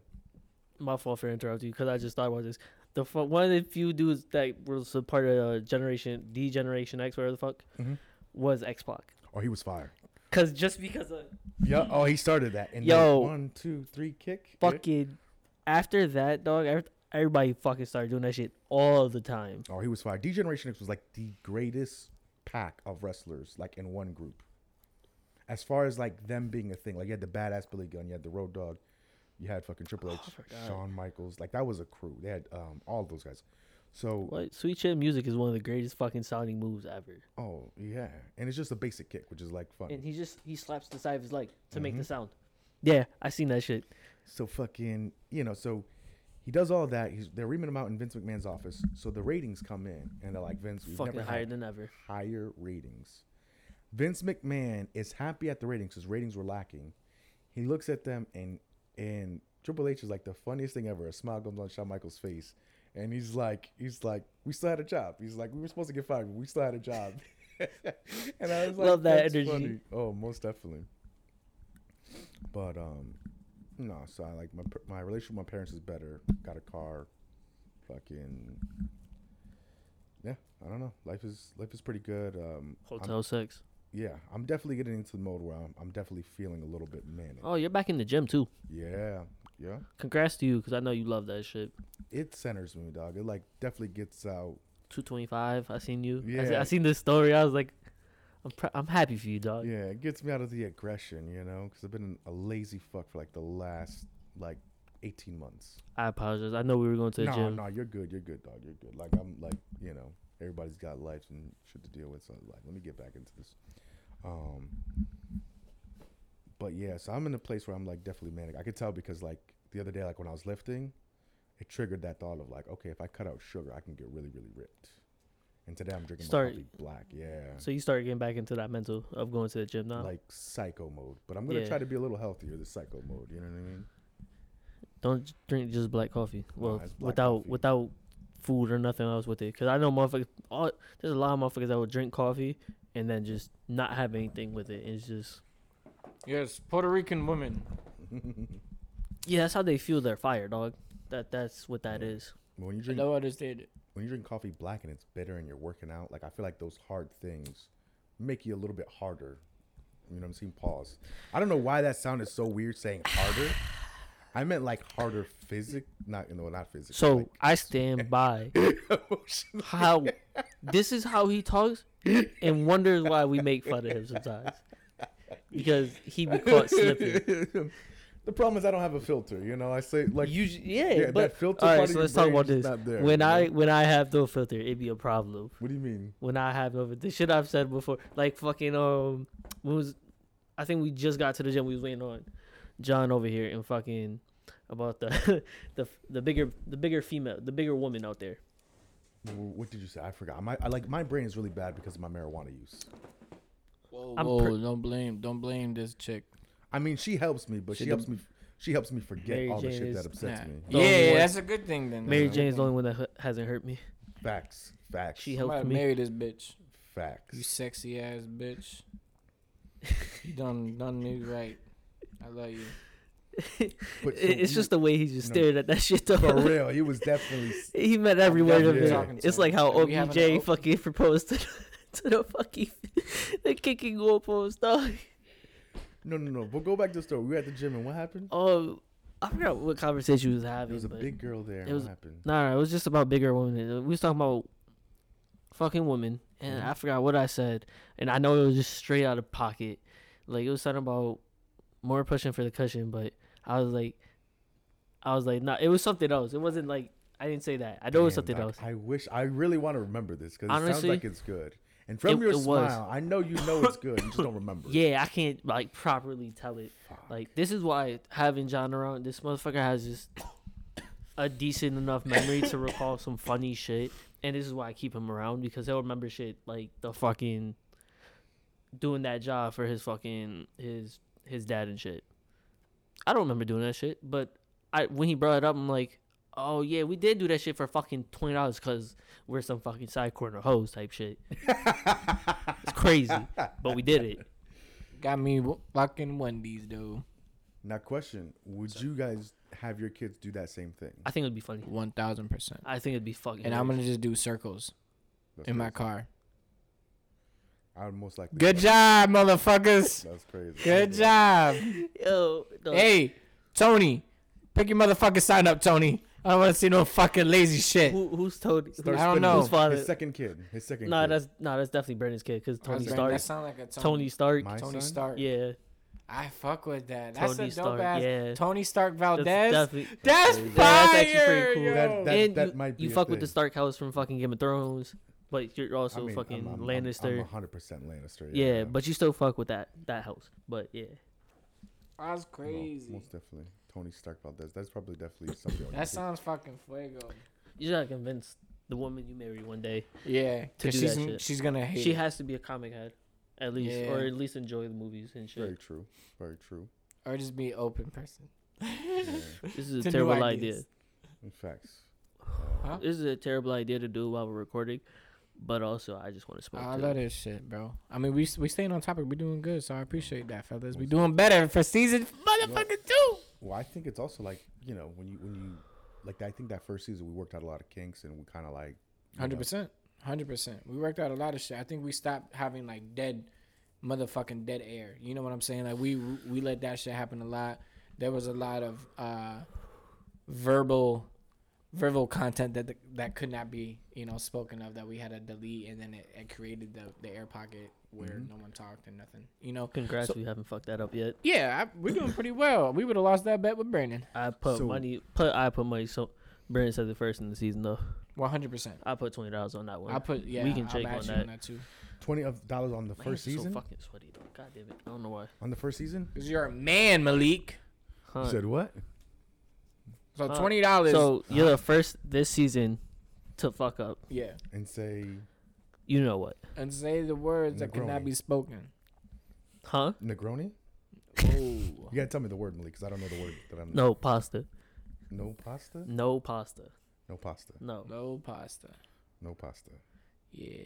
My fault for interrupting you because I just thought about this. The fu- one of the few dudes that was a part of uh, Generation D Generation X, whatever the fuck, Mm-hmm. was X Pac. Oh, he was fired. Cause just because of Yeah. Oh, he started that. And Yo. one, two, three, kick. fucking after that dog, everybody fucking started doing that shit all the time. Oh, he was fired. D Generation X was like the greatest pack of wrestlers, like in one group. As far as like them being a thing, like you had the badass Billy Gunn, you had the Road Dog, you had fucking Triple H, Shawn Michaels, like that was a crew. They had um all those guys. So What Sweet Chin Music is one of the greatest fucking sounding moves ever. oh yeah, and it's just a basic kick, which is like fun. And he just he slaps the side of his leg to make the Mm-hmm. sound. Yeah, I seen that shit. So fucking, you know, so he does all that. He's they're reaming him out in Vince McMahon's office. So the ratings come in, and they're like, Vince, we've Fucking never higher had than ever. higher ratings. Vince McMahon is happy at the ratings because ratings were lacking. He looks at them and and Triple H is like the funniest thing ever. A smile comes on Shawn Michaels' face, and he's like, he's like, we still had a job. He's like, we were supposed to get fired, but we still had a job. and I was like, Love that energy." funny." Oh, most definitely. But um, no. So I like my my relationship with my parents is better. Got a car. Fucking. Yeah, I don't know. Life is life is pretty good. Um, I'm- Hotel sex. Yeah, I'm definitely getting into the mode where I'm, I'm definitely feeling a little bit manic. Oh, you're back in the gym too. Yeah, yeah. Congrats to you, because I know you love that shit. It centers me, dog. It like definitely gets out. 225. I seen you. I, se- Yeah. I seen this story. I was like, I'm pr- I'm happy for you, dog. Yeah, it gets me out of the aggression, you know, because I've been a lazy fuck for like the last like 18 months. I apologize. I know we were going to the No, gym. no, you're good. You're good, dog. You're good. Like I'm like you know, everybody's got life and shit to deal with. So like, let me get back into this. Um, but yeah, so I'm in a place where I'm like definitely manic. I could tell because like the other day, like when I was lifting, it triggered that thought of like, okay, if I cut out sugar, I can get really, really ripped. And today I'm drinking Start- black. Yeah. So you started getting back into that mental of going to the gym now. like psycho mode, but I'm gonna Yeah. try to be a little healthier. The psycho mode, you know what I mean? Don't drink just black coffee. Well, it's black without coffee. without food or nothing else with it. Cause I know motherfuckers. All, there's a lot of motherfuckers that will drink coffee and then just not have anything with it. It's just Yes, Puerto Rican women. yeah, that's how they feel their fire, dog. That that's what that is. When you I drink don't understand it. when you drink coffee black and it's bitter and you're working out, like I feel like those hard things make you a little bit harder. You know what I'm saying? Pause. I don't know why that sounded so weird saying harder. I meant like harder physic, not no, not physical. So like, I stand by how this is how he talks and wonders why we make fun of him sometimes. Because he be caught slipping. the problem is I don't have a filter. You know, I say like Usually, yeah, Yeah, but that filter all right. So let's talk about this. there, when you I know? when I have no filter, it'd be a problem. What do you mean? When I have no the shit I've said before, like fucking um, when was I think we just got to the gym. We was waiting on John over here and fucking about the the the bigger the bigger female the bigger woman out there. What did you say? I forgot. My I, like my brain is really bad because of my marijuana use. Whoa, I'm whoa! pre- don't blame, don't blame this chick. I mean, she helps me, but she, She helps me. She helps me forget Mary all the shit is- that upsets Nah. me. The only Yeah, one- that's a good thing then. Mary Jane is the only one that hu- hasn't hurt me. Facts. Facts. She helped Somebody me. marry this bitch. Facts. You sexy ass bitch. you done done me right. I love you. But so it's you- just the way he just No. stared at that shit though. for real. He was definitely. He meant every word of it. It's like how Like, we OBJ open- fucking proposed to the, to the fucking the kicking goalpost dog. No, no, no. But go back to the story. We were at the gym, and what happened? Oh, I forgot what conversation we was having. There was a big girl there. it was- what happened? Nah, it was just about bigger women. We was talking about fucking women, and Mm-hmm. I forgot what I said. And I know it was just straight out of pocket. Like it was something about more pushing for the cushion, but I was like, I was like, nah, it was something else. It wasn't like I didn't say that. I know it was something Doc, else. I wish. I really want to remember this because it sounds like it's good. And from it- your it was. smile, I know you know it's good. You just don't remember. Yeah, I can't like properly tell it. Like this is why having John around, this motherfucker has just a decent enough memory to recall some funny shit, and this is why I keep him around because he'll remember shit like the fucking doing that job for his fucking his his dad and shit. I don't remember doing that shit, but I when he brought it up, I'm like, oh yeah, we did do that shit for fucking twenty dollars because we're some fucking side corner hoes type shit. it's crazy, but we did it. Got me w- fucking Wendy's, dude. Now, question: Would you guys have your kids do that same thing? I think it'd be funny. One thousand percent. I think it'd be fucking. And I'm gonna just do circles That's in my car. I would most likely. Good do job, motherfuckers. That's crazy. Good job. Yo, no, Hey, Tony, pick your motherfucking sign up, Tony. I don't want to see no fucking lazy shit. who, who's Tony? Start I don't know. Who's Whose father? his second kid. His second. Nah, kid. that's nah, that's definitely Brandon's kid because Tony That Stark. sound like a Tony. Tony Stark. My Tony son? Stark. Yeah, I fuck with that. That's Tony a dope Stark, ass. yeah. Tony Stark that's Valdez. definitely. That's Yeah, fire. that's actually pretty cool. yo. That- that- and that you, might be you a fuck with the thing. Stark house from fucking Game of Thrones, but you're also I mean, fucking I'm, I'm, Lannister. I'm, 100 percent Lannister. yeah, but you still fuck with that that house. But yeah, That's No, crazy. most definitely. Tony Stark about this. That's probably definitely something. That sounds fucking fuego. you gotta convince the woman you marry one day. Yeah, To because do she's that shit. she's gonna hate. She it. has to be a comic head, at least, Yeah. or at least enjoy the movies and shit. Very true. Very true. or just be open person. This is a terrible idea. In fact, Huh? Uh, this is a terrible idea to do while we're recording, but also I just want to smoke. I too. love this shit, bro. I mean, we we staying on topic. We doing good, so I appreciate that, fellas. We doing better for season motherfucking two. Well, I think it's also like you know when you when you like I think that first season we worked out a lot of kinks and we kind of like hundred percent, hundred percent. We worked out a lot of shit. I think we stopped having like dead, motherfucking dead air. You know what I'm saying? Like we we let that shit happen a lot. There was a lot of uh, verbal, verbal content that that could not be you know spoken of that we had to delete, and then it, it created the the air pocket where Mm-hmm. no one talked and nothing. You know. Congrats, So- we haven't fucked that up yet. Yeah, I, we're doing pretty well. We would have lost that bet with Brandon. I put So- money. Put I put money. So Brandon said the first in the season though. One hundred percent. I put twenty dollars on that one. I put yeah. we can I'll check match on you that. on too. twenty of dollars on the My first season. So fucking sweaty though. God damn it. I don't know why. on the first season. Cause you're a man, Malik. Huh. You said what? So twenty dollars. So you're the first this season to fuck up. yeah, And say You know what? and say the words that cannot Negroni. be spoken. Huh? Negroni. Oh, You gotta tell me the word, Malik, because I don't know the word that I'm. No pasta. No pasta. No pasta. No pasta. No. no pasta. No pasta. Yeah.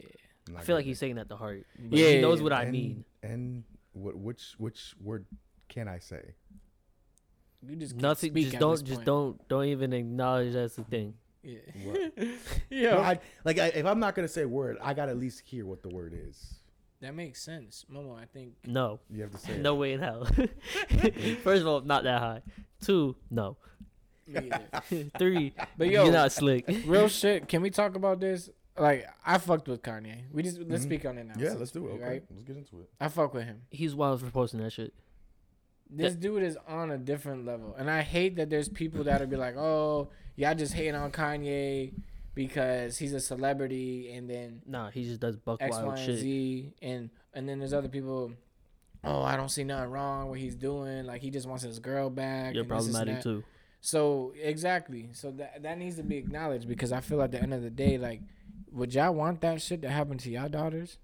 I'm I not feel like getting he's saying that to heart. Yeah, But he knows what it. I mean. And what? Which which word can I say? You just can't Nothing. speak Just at don't. this Just point. don't. Don't even acknowledge that's the thing. Yeah. Yeah. No, I, like I, if I'm not gonna say a word, I gotta at least hear what the word is. that makes sense, Momo. I think. No. You have to say. No way in hell. First of all, not that high. Two, no. Me. Three, But yo, you're not slick. real shit. Can we talk about this? Like, I fucked with Kanye. We just let's Mhm. speak on it now. Yeah, so let's do it. Okay, Right? let's get into it. I fuck with him. He's wild for posting that shit. This dude is on a different level, and I hate that there's people that'll be like, "Oh, y'all just hating on Kanye because he's a celebrity," and then Nah, he just does buck X, Y, wild and shit. Z, and and then there's other people. Oh, I don't see nothing wrong what he's doing. Like he just wants his girl back. You're and and problematic too. So exactly. So that that needs to be acknowledged because I feel at the end of the day, like, would y'all want that shit to happen to y'all daughters,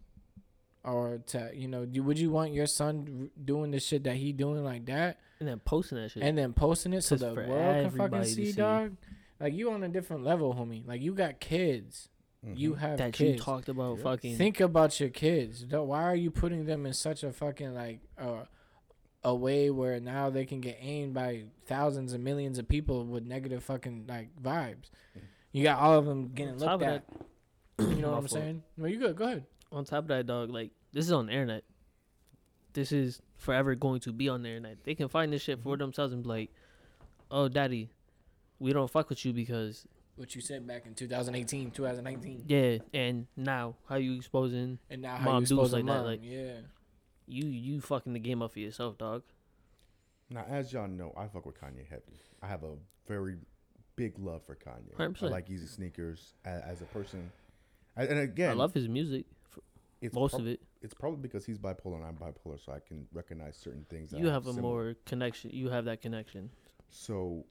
or to you know, do, would you want your son doing the shit that he doing like that, And then posting that shit. and then posting it so Just the for world can everybody fucking see, see. dog? Like you on a different level, homie. Like you got kids. You Mhm. have that kids. you talked about Yeah. fucking. Think about your kids. Why are you putting them in such a fucking like uh, a way where now they can get aimed by thousands and millions of people with negative fucking like vibes. You got all of them getting looked of at. You know what I'm saying? No, you good. Go ahead. On top of that, dog, like this is on the internet. This is forever going to be on the internet. They can find this shit for mm-hmm. themselves and be like, "Oh, daddy, we don't fuck with you because What you said back in 2018, 2019, yeah." And now, how you exposing and now how Mom you exposing supposed like to that, mom? like- yeah. you? You fucking the game up for yourself, dog. Now, as y'all know, I fuck with Kanye heavy. I have a very big love for Kanye. 100%. I like Easy Sneakers as, as a person. And and again, I love his music. It's most prob- of it. It's probably because he's bipolar and I'm bipolar, so I can recognize certain things. that You I have a similar. more connection. You have that connection. So,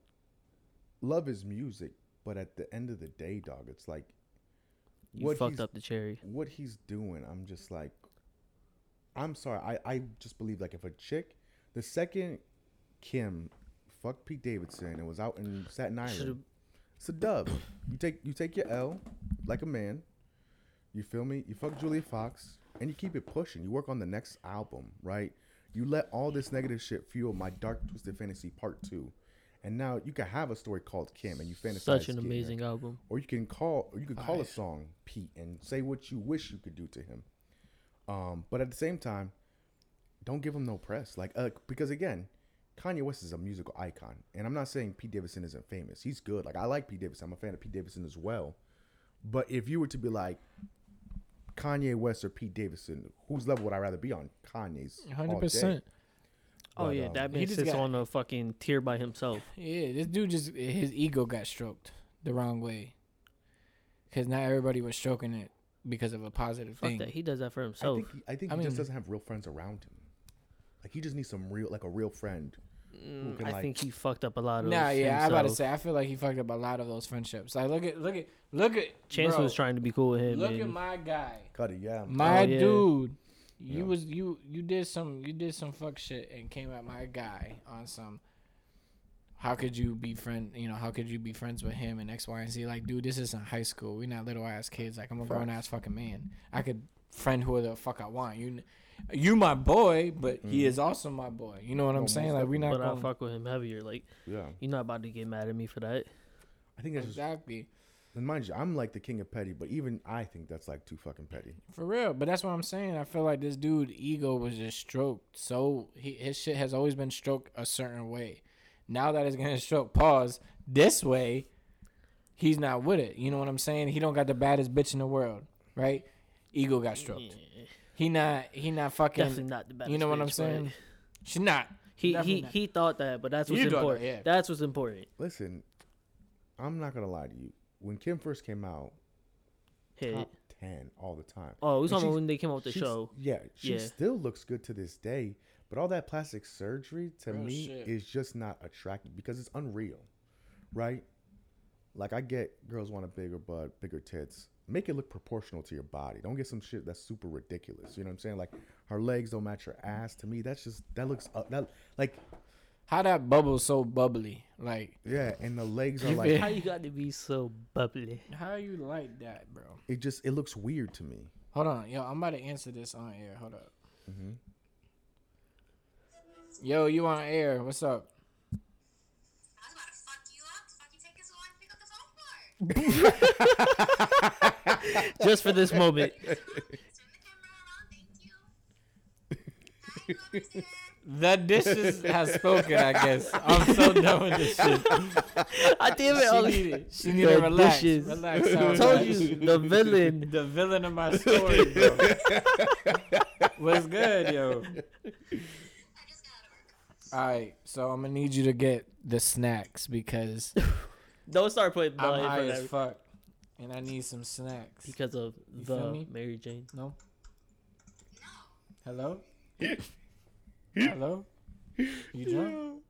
love his music, but at the end of the day, dog, it's like You What fucked up the cherry. what he's doing. I'm just like, I'm sorry. I I just believe like if a chick, the second Kim fucked Pete Davidson and was out in Staten Island, Should've- it's a dub. You take you take your L like a man. You feel me? You fuck Julia Fox and you keep it pushing. You work on the next album, right? You let all this negative shit fuel my dark twisted fantasy part two. And now you can have a story called Kim and you fantasize. Such an amazing album. Or you can call or you could call a song Pete and say what you wish you could do to him. Um, but at the same time, don't give him no press. Like uh, because again, Kanye West is a musical icon. And I'm not saying Pete Davidson isn't famous. He's good. Like I like Pete Davidson. I'm a fan of Pete Davidson as well. But if you were to be like Kanye West or Pete Davidson, whose level would I rather be on? Kanye's. Hundred day. percent. Oh But, yeah, um, that he man sits got- on a fucking tier by himself. Yeah, this dude just his ego got stroked the wrong way. Cause not everybody was stroking it because of a positive Fuck thing. that. He does that for I himself. think he, I think I he just doesn't have real friends around him. Like he just needs some real like a real friend. Who Mm, I like- think he fucked up a lot of. Nah, yeah, I about to say I feel like he fucked up a lot of those friendships. Like look at look at look at Chance bro, was trying to be cool with him. Look and at my guy. Cudi, yeah. My Oh, yeah. dude. You Yeah. was you you did some you did some fuck shit and came at my guy on some how could you be friend you know, how could you be friends with him and X, Y, and Z? Like, dude, this isn't high school. We're not little ass kids. Like I'm a grown ass fucking man. I could friend whoever the fuck I want. You you my boy, but he mm-hmm. is also my boy. You know what I'm most saying? Like we not but I'll fuck with him heavier. Like Yeah. you're not about to get mad at me for that. I think that's just Exactly. And mind you, I'm like the king of petty, but even I think that's like too fucking petty. For real, but that's what I'm saying. I feel like this dude ego was just stroked. So he, his shit has always been stroked a certain way. Now that it's gonna stroke pause this way, he's not with it. You know what I'm saying? He don't got the baddest bitch in the world, right? Ego got stroked. He not he not fucking. Definitely not the best. You know what I'm saying? She's not. He Definitely he not. he thought that, but that's what's You thought that, important. yeah. That's what's important. Listen, I'm not gonna lie to you. When Kim first came out, Hit. top ten all the time. Oh, we And talking about when they came out with the show. Yeah, she Yeah. still looks good to this day. But all that plastic surgery to Real me shit. is just not attractive because it's unreal, right? Like I get girls want a bigger butt, bigger tits. Make it look proportional to your body. Don't get some shit that's super ridiculous. You know what I'm saying? Like her legs don't match her ass. To me, that's just that looks uh, that like How that bubble so bubbly? Like yeah, and the legs are like How you got to be so bubbly? how you like that, bro? it just it looks weird to me. Hold on, yo, I'm about to answer this on air. Hold up. Mm-hmm. Yo, you on air? What's up? I was about to fuck you up. Fuck you, take us so long pick up the phone for. Just for this moment. The camera around, thank you. Hi, you over there. The dishes has spoken. I guess I'm so done with this shit. I damn it, She Ollie. needed, she needed to The relax. dishes. Relax. I sound told you the villain. the villain of my story, bro. What's good, yo? I just got out of work. All right, so I'm gonna need you to get the snacks because Don't start putting I'm high as fuck, and I need some snacks. because of feel the? Mary Jane. No. No. Hello. Hello. You drunk?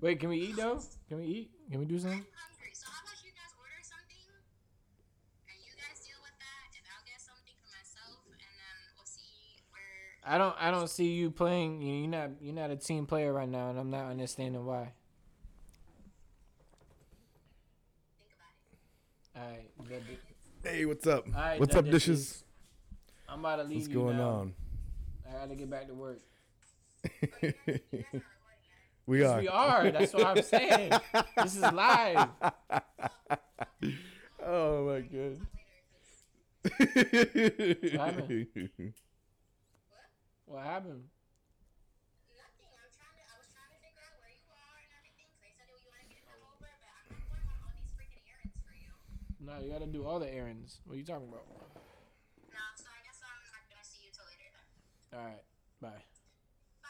Wait, can we eat though? Can we eat? Can we do something? I'm hungry. So how about you guys order something? And you guys deal with that, and I'll get something for myself, and then we'll see where. I don't. I don't see you playing. You're not. You're not a team player right now, and I'm not understanding why. Think about it. All right. good, good. Hey, what's up? Right, what's up, dishes? I'm about to leave What's you going now. on? I gotta get back to work. we are. We are. That's what I'm saying. this is live. Oh my god. happened? What happened? No, you gotta do all the errands. What are you talking about? No, so I guess I'm not gonna see you till later then. All right, bye. Bye.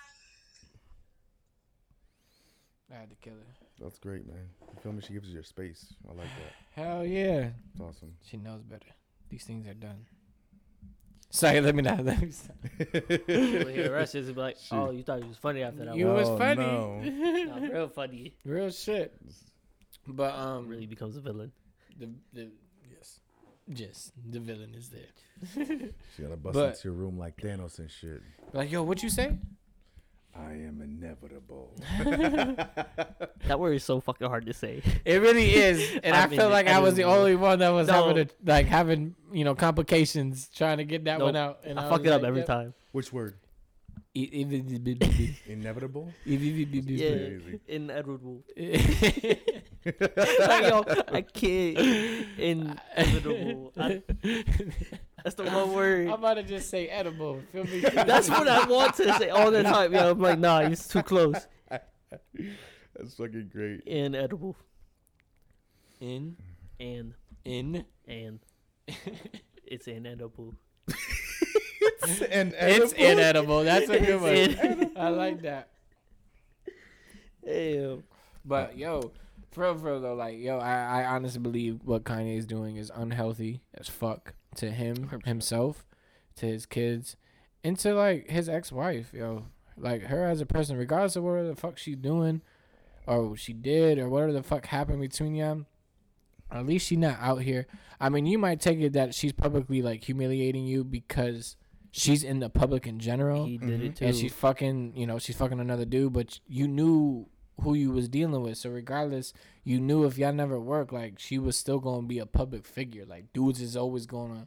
I had to kill her. That's great, man. You feel me? She gives you your space. I like that. Hell yeah. It's awesome. She knows better. These things are done. Sorry, let me not. Let me stop. We'll hear the rest is be like, oh, you thought it was funny after that You one. was Oh, funny. no. Nah, real funny. Real shit. But um, Really becomes a villain. The the yes, yes, the villain is there. She gotta bust But- into your room like Thanos and shit. Like, yo, what you say? I am inevitable. That word is so fucking hard to say. It really is, and I I'm feel in like. I I'm was in the it. only one that was No. having a, like having you know complications trying to get that Nope. one out. And I, I, fuck was it up like, every yep. time. Which word? Inevitable? Yeah, crazy. inevitable. e- like, yo, I can't. Inevitable. I- that's the one word. I'm about to just say edible. Feel me? That's what I want to say all the time. Yo, I'm like, nah, it's too close. That's fucking great. Inedible. in And in. and it's inedible. and It's inedible. That's a good It's one. I like that. Ew. But yo, for real, for real though, like yo, I, I honestly believe what Kanye is doing is unhealthy as fuck to him 100%. himself, to his kids, and to like his ex-wife. Yo, like her as a person, regardless of whatever the fuck she's doing, or she did, or whatever the fuck happened between them. At least she's not out here. I mean, you might take it that she's publicly like humiliating you because she's in the public in general He did it mm-hmm. too. and she's fucking you know she's fucking another dude but you knew who you was dealing with so regardless you knew if y'all never worked like she was still gonna be a public figure like dudes is always gonna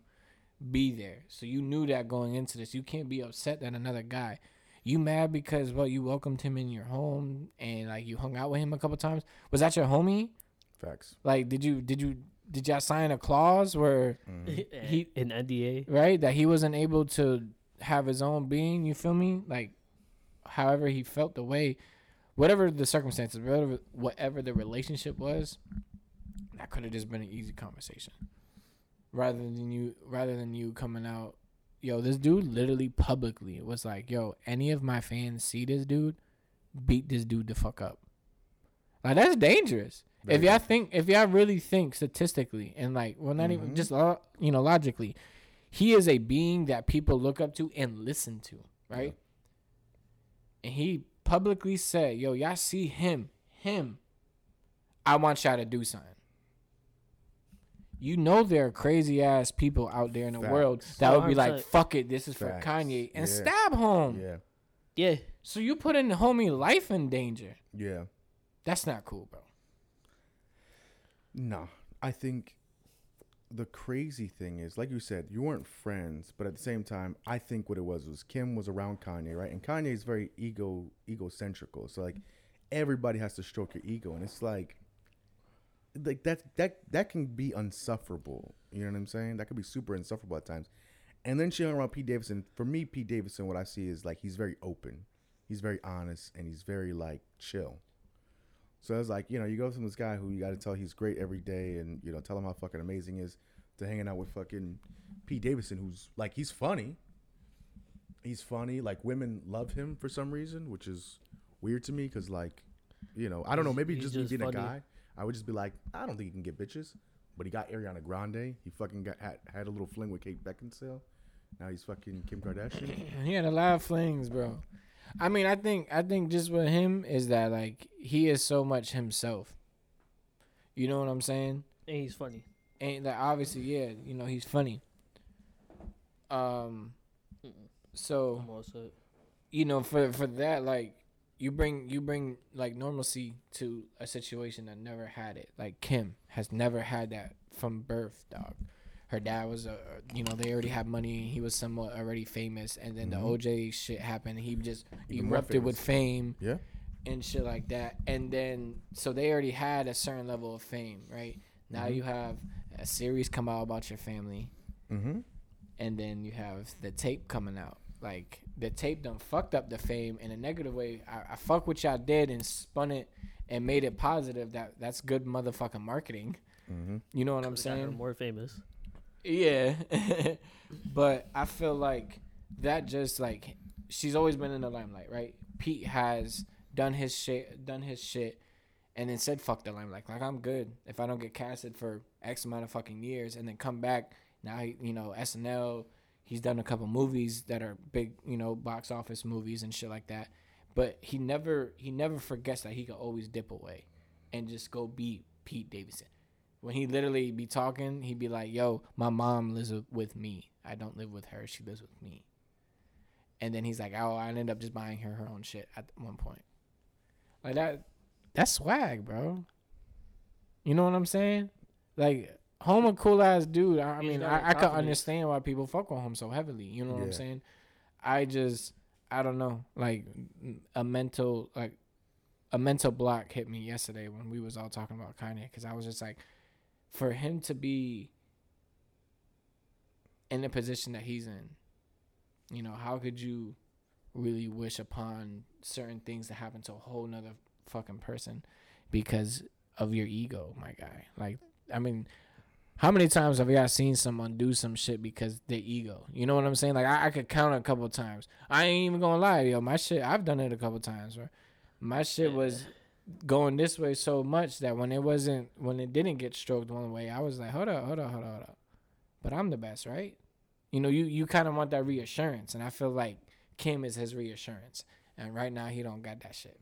be there so you knew that going into this you can't be upset that another guy you mad because well you welcomed him in your home and like you hung out with him a couple times was that your homie Facts. like did you did you did y'all sign a clause where mm-hmm. he eh, an NDA. right? That he wasn't able to have his own being. You feel me? Like, however he felt the way, whatever the circumstances, whatever whatever the relationship was, that could have just been an easy conversation, rather than you rather than you coming out. Yo, this dude literally publicly was like, "Yo, any of my fans see this dude, beat this dude the fuck up." Like that's dangerous. if y'all think, if y'all really think statistically and like, well, not even mm-hmm. just lo- you know logically, he is a being that people look up to and listen to, right? And he publicly said, "Yo, y'all see him, him. I want y'all to do something." You know there are crazy ass people out there in the world that would be like, 100%. "Fuck it, this is for Kanye," and Yeah. stab home. Yeah. Yeah. So you put in the homie life in danger. Yeah. That's not cool, bro. Nah, I think the crazy thing is, like you said, you weren't friends, but at the same time, I think what it was was Kim was around Kanye, right? And Kanye is very ego egocentrical, so like everybody has to stroke your ego, and it's like, like that that that can be unsufferable. You know what I'm saying? That could be super insufferable at times. And then she hung around Pete Davidson. For me, Pete Davidson, what I see is like he's very open, he's very honest, and he's very like chill. So it's like, you know, you go from this guy who you got to tell he's great every day and, you know, tell him how fucking amazing he is to hanging out with fucking Pete Davidson, who's like, he's funny. He's funny. Like, women love him for some reason, which is weird to me because, like, you know, I don't know, maybe he's just me just being a guy, I would just be like, I don't think he can get bitches. But he got Ariana Grande. He fucking got had, had a little fling with Kate Beckinsale. Now he's fucking Kim Kardashian. He had a lot of flings, bro. I mean, I think I think just with him is that like he is so much himself. You know what I'm saying? And he's funny. And that obviously, yeah, you know he's funny. Um, so you know for for that like you bring you bring like normalcy to a situation that never had it like kim has never had that from birth dog her dad was a you know they already had money. He was somewhat already famous, and then the OJ shit happened. He just Mm-hmm. Even erupted with fame Yeah. and shit like that. And then so they already had a certain level of fame, right? Now you have a series come out about your family, Mm-hmm. and then you have the tape coming out. Like the tape done fucked up the fame in a negative way. I, I fuck what y'all did and spun it and made it positive. That that's good motherfucking marketing. Mm-hmm. You know what I'm saying? more famous. Yeah, but I feel like that just like she's always been in the limelight, right? Pete has done his shit, done his shit, and then said fuck the limelight. Like I'm good if I don't get casted for X amount of fucking years, and then come back. Now you know SNL. He's done a couple movies that are big, you know, box office movies and shit like that. But he never he never forgets that he could always dip away and just go be Pete Davidson. When he literally be talking, he'd be like, "Yo, my mom lives with- with me. I don't live with her. She lives with me." And then he's like, "Oh, I ended up just buying her her own shit at one point." Like that, that's swag, bro. You know what I'm saying? Like, home a cool ass dude. I, I mean, I, I could understand why people fuck with him so heavily. You know what I'm saying? I just, I don't know. Like, a mental, like, a mental block hit me yesterday when we was all talking about Kanye because I was just like, for him to be in the position that he's in, you know, how could you really wish upon certain things to happen to a whole nother fucking person because of your ego, my guy? Like, I mean, how many times have y'all seen someone do some shit because their ego? You know what I'm saying? Like, I, I could count a couple times. I ain't even gonna lie, yo. My shit, I've done it a couple times, bro. My shit was going this way so much that when it wasn't, when it didn't get stroked one way, I was like, hold up, hold up, hold up, hold up. But I'm the best, right? You know, you you kind of want that reassurance, and I feel like Kim is his reassurance, and right now he don't got that shit.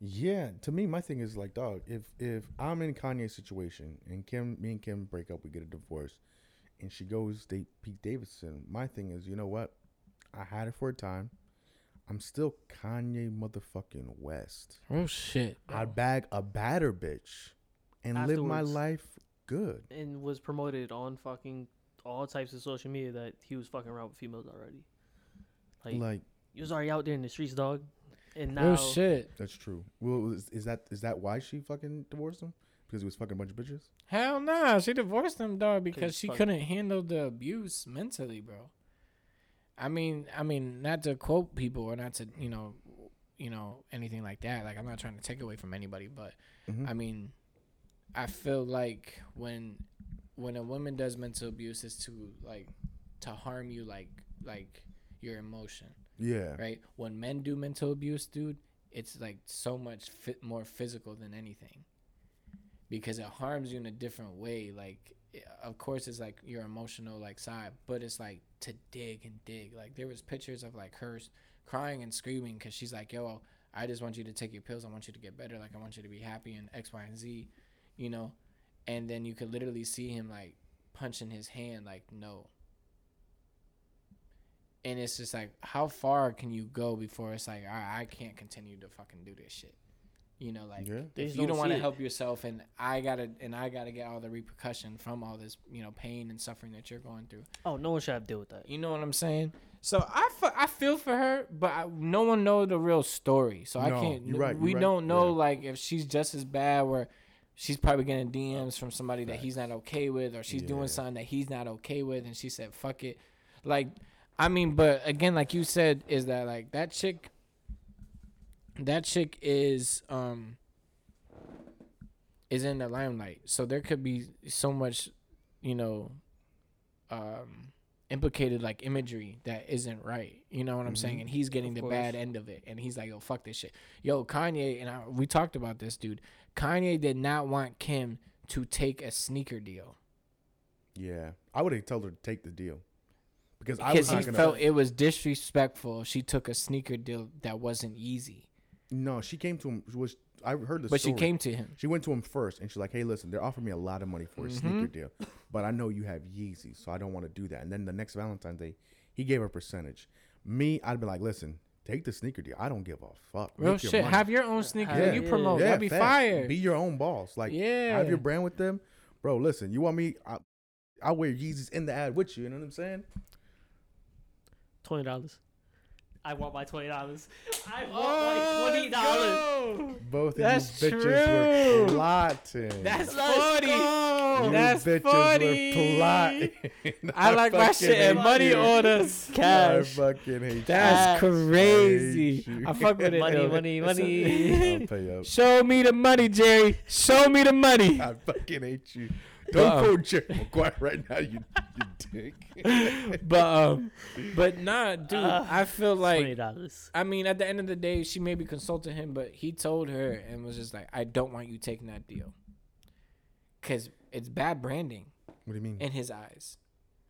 Yeah, to me, my thing is like, dog. If if I'm in Kanye's situation and Kim, me and Kim break up, we get a divorce, and she goes date Pete Davidson. My thing is, you know what? I had it for a time. I'm still Kanye motherfucking West. Oh shit! I'd bag a badder bitch and live my life good. and was promoted on fucking all types of social media that he was fucking around with females already. Like, Like you was already out there in the streets, dog. And oh, now, Oh shit! that's true. Well, is, is that is that why she fucking divorced him? Because he was fucking a bunch of bitches. Hell nah, she divorced him, dog, because Cause she fuck- couldn't handle the abuse mentally, bro. I mean, I mean, not to quote people or not to, you know, you know, anything like that. Like, I'm not trying to take away from anybody, but Mhm. I mean, I feel like when when a woman does mental abuse, is to like to harm you, like like your emotion Yeah. right? When men do mental abuse, dude, it's like so much fit more physical than anything because it harms you in a different way. Like, of course, it's like your emotional like side, but it's like to dig and dig. Like there was pictures of like her crying and screaming because she's like, "Yo, I just want you to take your pills. I want you to get better. Like I want you to be happy and X, Y, and Z," you know. And then you could literally see him like punching his hand, like, "No." and it's just like how far can you go before it's like I, I can't continue to fucking do this shit you know like Yeah. If you don't don't want to help yourself and i gotta and i gotta get all the repercussion from all this you know pain and suffering that you're going through oh, no one should have to deal with that. you know what i'm saying so i, I feel for her but I, no one know the real story so i can't you're right, we you're right, don't know yeah. like if she's just as bad where she's probably getting dms from somebody that he's not okay with or she's Yeah. doing something that he's not okay with and she said fuck it like i mean but again like you said is that like that chick that chick is um is in the limelight. So there could be so much you know um implicated like imagery that isn't right. You know what i'm saying? And he's getting Of the bad end of it. And he's like yo fuck this shit. Yo kanye and I, we talked about this dude. Kanye did not want kim to take a sneaker deal. Yeah. I would have told her to take the deal. Because I was he gonna. felt it was disrespectful. She took a sneaker deal that wasn't easy no, she came to him. Was I heard the story. but story. she came to him She went to him first, and she's like, "Hey, listen, they're offering me a lot of money for a Mm-hmm. sneaker deal, but I know you have Yeezys, so I don't want to do that." And then the next Valentine's Day, he gave her a percentage. Me, I'd be like, "Listen, take the sneaker deal. I don't give a fuck. real Make shit money." have your own sneaker Yeah. you promote yeah, that'd be facts. fire Be your own boss. Like, Yeah. have your brand with them, bro. Listen, you want me? I, I'll wear Yeezys in the ad with you. You know what I'm saying? Twenty dollars. I want my twenty dollars. I want my twenty dollars. Both of That's these bitches true. were plotting. That's Let's funny. go. You That's bitches funny. were plotting. I like my shit in money you. orders. I Cash. fucking hate you. That's Cash. crazy. Hate. I fuck with it. Money, though. money, money. I'll pay up. Show me the money, Jerry. Show me the money. I fucking hate you. Don't quote Jerry Maguire right now, you, you dick. But um, but nah, dude. Uh, I feel like Twenty like dollars. I mean, at the end of the day, she maybe consulted him, but he told her and was just like, "I don't want you taking that deal, cause it's bad branding What do you mean? in his eyes,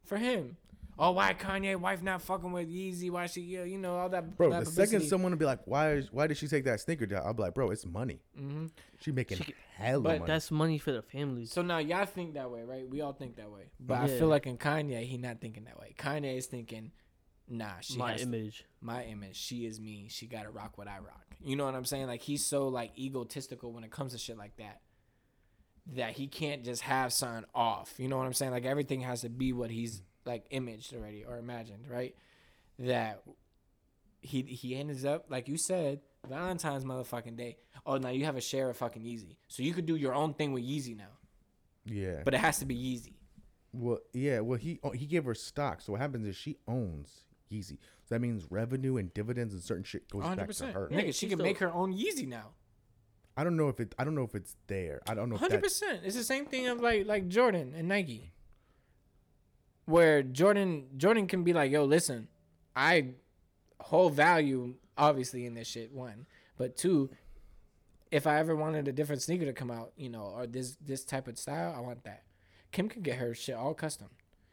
for him." Oh, why Kanye wife not fucking with Yeezy? Why she, yeah, you know, all that. Bro, that the second someone will be like, "Why? Is, why did she take that sneaker down?" I'll be like, "Bro, it's money. Mhm. She making She could- hella but money." That's money for the families. So now y'all think that way, right? We all think that way, but I Yeah. feel like in Kanye, he not thinking that way. Kanye is thinking, "Nah, she my has image. my image. She is me. She got to rock what I rock. You know what I'm saying? Like he's so like egotistical when it comes to shit like that. That he can't just have something off. You know what I'm saying? Like everything has to be what he's like imaged already or imagined, right? That he he ends up like you said, Valentine's motherfucking day. Oh, now you have a share of fucking Yeezy, so you could do your own thing with Yeezy now, yeah, but it has to be Yeezy. well, yeah, well, he oh, he gave her stock. So what happens is she owns Yeezy. So that means revenue and dividends and certain shit goes 100. back to percent her. Nigga, she she's can still- make her own Yeezy now. I don't know if it. I don't know if it's there. I don't know. Hundred percent. It's the same thing of like like Jordan and Nike, where Jordan Jordan can be like, "Yo, listen, I whole value obviously in this shit. One, but two, if I ever wanted a different sneaker to come out, you know, or this this type of style, I want that. Kim can get her shit all custom.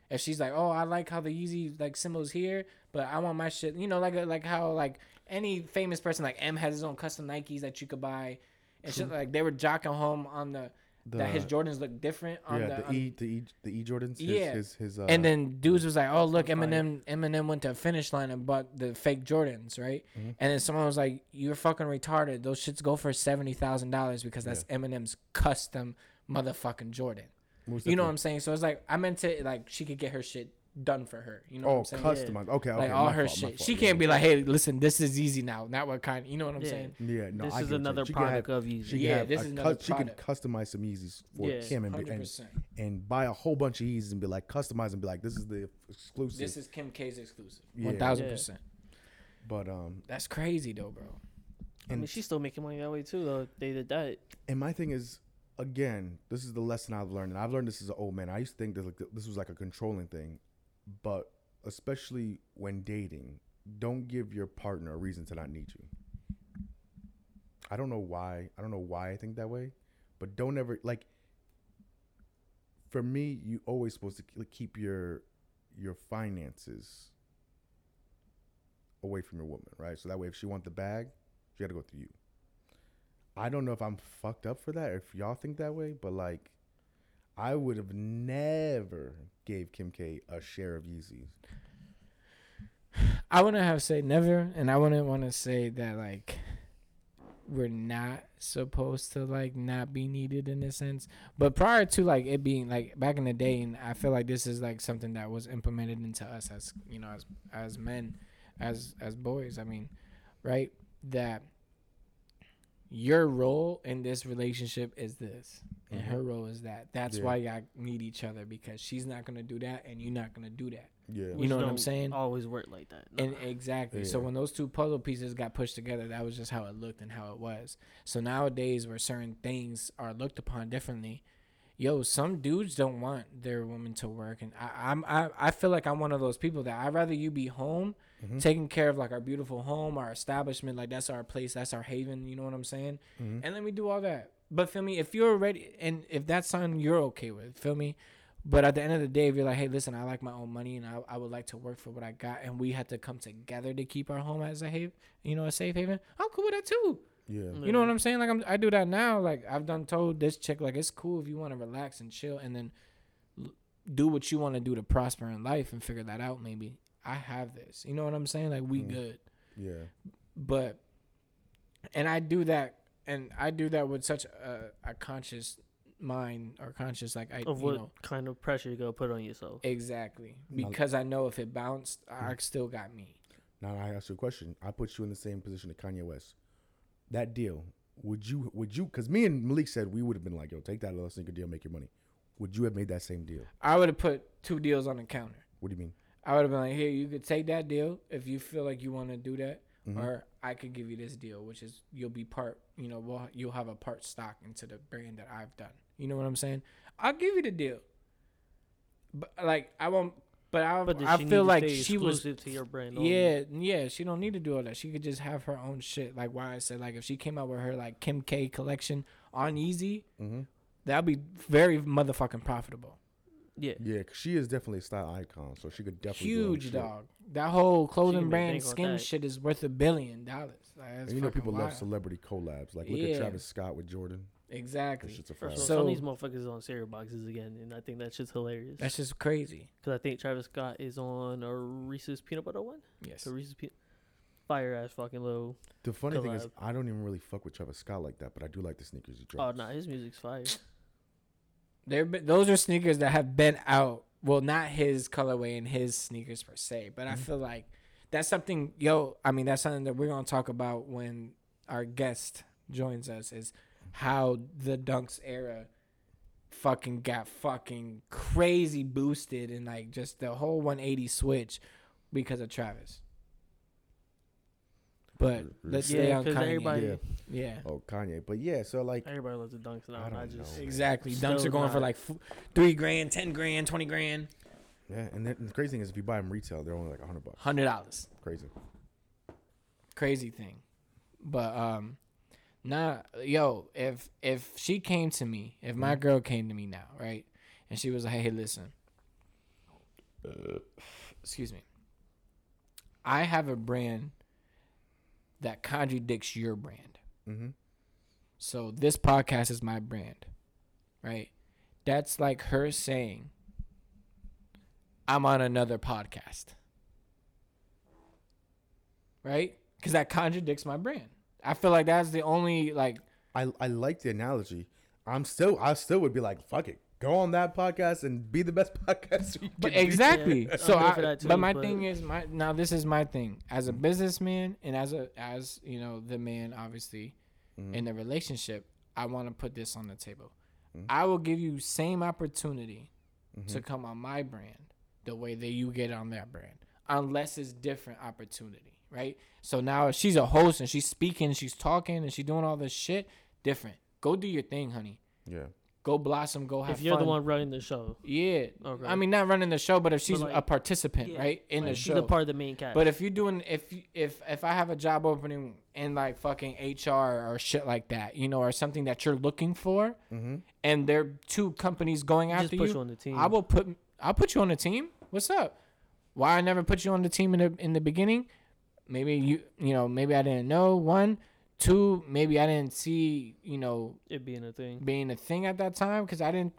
If she's like, "Oh, I like how the Yeezy like symbols here, but I want my shit," you know, like uh, like how like any famous person like M has his own custom Nikes that you could buy. And shit, like they were jocking home on the, that his Jordans look different on yeah, the, the, on- E the E the E Jordans. His, Yeah. his, his, uh, and then dudes was like, "Oh, look, Eminem Eminem went to a finish line and bought the fake Jordans, right?" Mm-hmm. And then someone was like, "You're fucking retarded. Those shits go for seventy thousand dollars because that's Eminem's custom motherfucking Jordan." You know what. I'm saying? So it's like I meant to like she could get her shit done for her. You know what oh I'm saying? customized. Okay, okay, like all her fault, shit. She yeah. can't be like, "Hey, listen, this is easy now." Not what kind. You know what I'm Yeah. saying? Yeah, no, This I is get what you're another saying. She can product have- of Yeezy. She Yeah, this a is cu- another She can customize some Yeezys for Yeah, Kim and, be, and 100%. and buy a whole bunch of Yeezys and be like customize and be like, this is the exclusive. This is Kim K's exclusive. Yeah. One thousand percent. but um, That's crazy though, bro. I mean, she's still making money that way too. Though they did that. and my thing is, again, this is the lesson I've learned, and I've learned this as an old man. I used to think that like, this was like a controlling thing, but especially when dating, don't give your partner a reason to not need you. I don't know why. I don't know why I think that way, but don't ever like. For me, you always supposed to keep your your finances away from your woman, right? So that way, if she want the bag, she got to go through you. I don't know if I'm fucked up for that or if y'all think that way, but like, I would have never gave Kim K a share of Yeezys. I wouldn't have said never, and I wouldn't want to say that like we're not supposed to like not be needed in a sense. But prior to like it being like back in the day, and I feel like this is like something that was implemented into us as you know as as men, as as boys. I mean, right? That your role in this relationship is this, and mm-hmm. her role is that. That's Yeah. why y'all need each other because she's not gonna do that, and you're not gonna do that. Yeah. You which know what I'm saying? Always work like that. Nah. And exactly. So when those two puzzle pieces got pushed together, that was just how it looked and how it was. So nowadays, where certain things are looked upon differently, yo, some dudes don't want their woman to work, and I, I'm I, I feel like I'm one of those people that I'd rather you be home, mm-hmm. taking care of like our beautiful home, our establishment, like that's our place, that's our haven. You know what I'm saying? Mm-hmm. And let me do all that. But feel me, if you're ready, and if that's something you're okay with, feel me. But at the end of the day, if you're like, hey, listen, I like my own money and I, I would like to work for what I got, and we had to come together to keep our home as a haven, you know, a safe haven, I'm cool with that too. Yeah. Mm-hmm. You know what I'm saying? Like I'm, I do that now. Like I've done told this chick, like it's cool if you want to relax and chill, and then l- do what you want to do to prosper in life and figure that out. Maybe I have this. You know what I'm saying? Like we mm. good Yeah. but and I do that and I do that with such a, a conscious mind or conscious like I Of you know kind of pressure you gonna put on yourself? exactly No. because I know if it bounced, Mm-hmm. I still got me. Now I ask you a question. I put you in the same position that Kanye West. That deal, would you? Would you? Because me and Malik said we would have been like, "Yo, take that little sneaker deal, make your money." Would you have made that same deal? I would have put two deals on the counter. What do you mean? I would have been like, here, you could take that deal if you feel like you want to do that, Mm-hmm. or I could give you this deal, which is you'll be part, you know, well, you'll have a part stock into the brand that I've done. You know what I'm saying? I'll give you the deal, but like I won't. But I, But I feel like she was to your brand. only? yeah, yeah. She don't need to do all that. She could just have her own shit. Like why I said, like if she came out with her like Kim K collection on Yeezy, Mm-hmm. that'd be very motherfucking profitable. Yeah. Yeah, 'cause she is definitely a style icon, so she could definitely do her Huge shit. dog. That whole clothing make brand bank off Skims that. shit is worth a billion dollars. Like, that's And you know, fucking people love wild. celebrity collabs. Like look Yeah. at Travis Scott with Jordan. That Exactly. shit's a First fact. of all, So- some of these motherfuckers on cereal boxes again, and I think that shit's hilarious. That's just crazy. Because I think Travis Scott is on a Reese's peanut butter one. Yes. The Reese's peanut fire ass fucking little. The funny thing is, collab. I don't even really fuck with Travis Scott like that, but I do like the sneakers he drops. Oh drops. nah, his music's fire. There, those are sneakers that have been out. Well, not his colorway and his sneakers per se, but Mm-hmm. I feel like that's something. Yo, I mean, that's something that we're gonna talk about when our guest joins us. Is how the Dunks era fucking got fucking crazy boosted and like just the whole 180 switch because of Travis. But let's stay on Kanye. everybody- Yeah. yeah. Oh, Kanye. But yeah, so like, Everybody loves the dunks now. I I, don't just know. Exactly. Still Dunks are going for like f- three grand, ten grand, twenty grand, yeah, and then the crazy thing is, if you buy them retail, they're only like a hundred bucks. hundred dollars. Crazy. Crazy thing. But um, nah, yo, if if she came to me, if my girl came to me now, right, and she was like, "Hey, listen, excuse me, I have a brand that contradicts your brand. Mm-hmm. So this podcast is my brand, right? That's like her saying, I'm on another podcast. Right? Because that contradicts my brand. I feel like that's the only, like, I I like the analogy. I'm still, I still would be like, fuck it, go on that podcast and be the best podcast. You but can exactly. Yeah, so I'm here I, for that too, but my but- thing is, my now this is my thing as a mm-hmm. businessman and as a as you know the man obviously mm-hmm. in the relationship. I want to put this on the table. Mm-hmm. I will give you same opportunity to come on my brand the way that you get on that brand, unless it's different opportunity, right? So now if she's a host and she's speaking, she's talking, and she's doing all this shit, different. Go do your thing, honey. Yeah. Go blossom. Go have fun. if you're fun. the one running the show, Yeah. Okay. I mean, not running the show, but if she's like- a participant, Yeah, right, in like, the she's show. a part of the main cast. but if you're doing, if if if I have a job opening in like fucking HR or shit like that, you know, or something that you're looking for, mm-hmm. and there are two companies going Just after put you, you on the team. I will put I'll put you on the team. What's up? Why I never put you on the team in the in the beginning? Maybe you you know maybe I didn't know one. Two, maybe I didn't see you know it being a thing. being a thing at that time because I didn't,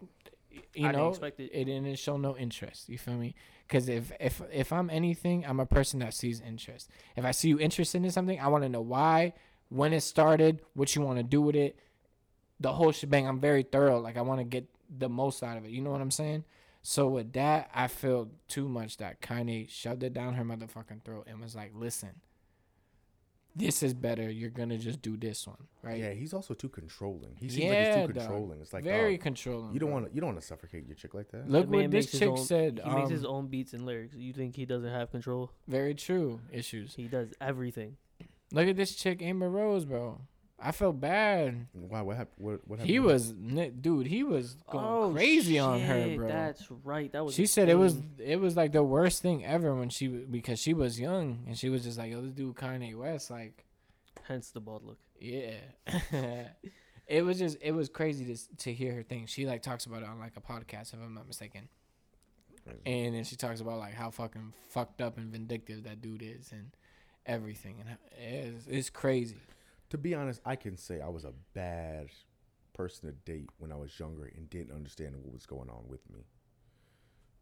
you I didn't know, expect it. it didn't show no interest. You feel me? Because if if if I'm anything, I'm a person that sees interest. If I see you interested in something, I want to know why, when it started, what you want to do with it, the whole shebang. I'm very thorough. Like I want to get the most out of it. You know what I'm saying? So with that, I feel too much that Kanye shoved it down her motherfucking throat and was like, "Listen, this is better. You're gonna just do this one, right?" Yeah, he's also too controlling. He seems yeah, like he's too dog. controlling. It's like very dog, controlling. You don't want to. You don't want to suffocate your chick like that. Look The what this chick own- said. He makes um, his own beats and lyrics. You think he doesn't have control? Very true issues. He does everything. Look at this chick, Amber Rose, bro. I felt bad. Why? What happened? What, what happened? He was, dude. He was going Oh, crazy on her, bro. That's right. That was. she a said it was, it was like the worst thing ever when she because she was young and she was just like, yo, this dude Kanye West, like, Hence the bald look. yeah. it was just, it was crazy to to hear her thing. She like talks about it on like a podcast, if I'm not mistaken. Crazy. And then she talks about like how fucking fucked up and vindictive that dude is and everything, and it's, it's crazy. To be honest, I can say I was a bad person to date when I was younger and didn't understand what was going on with me.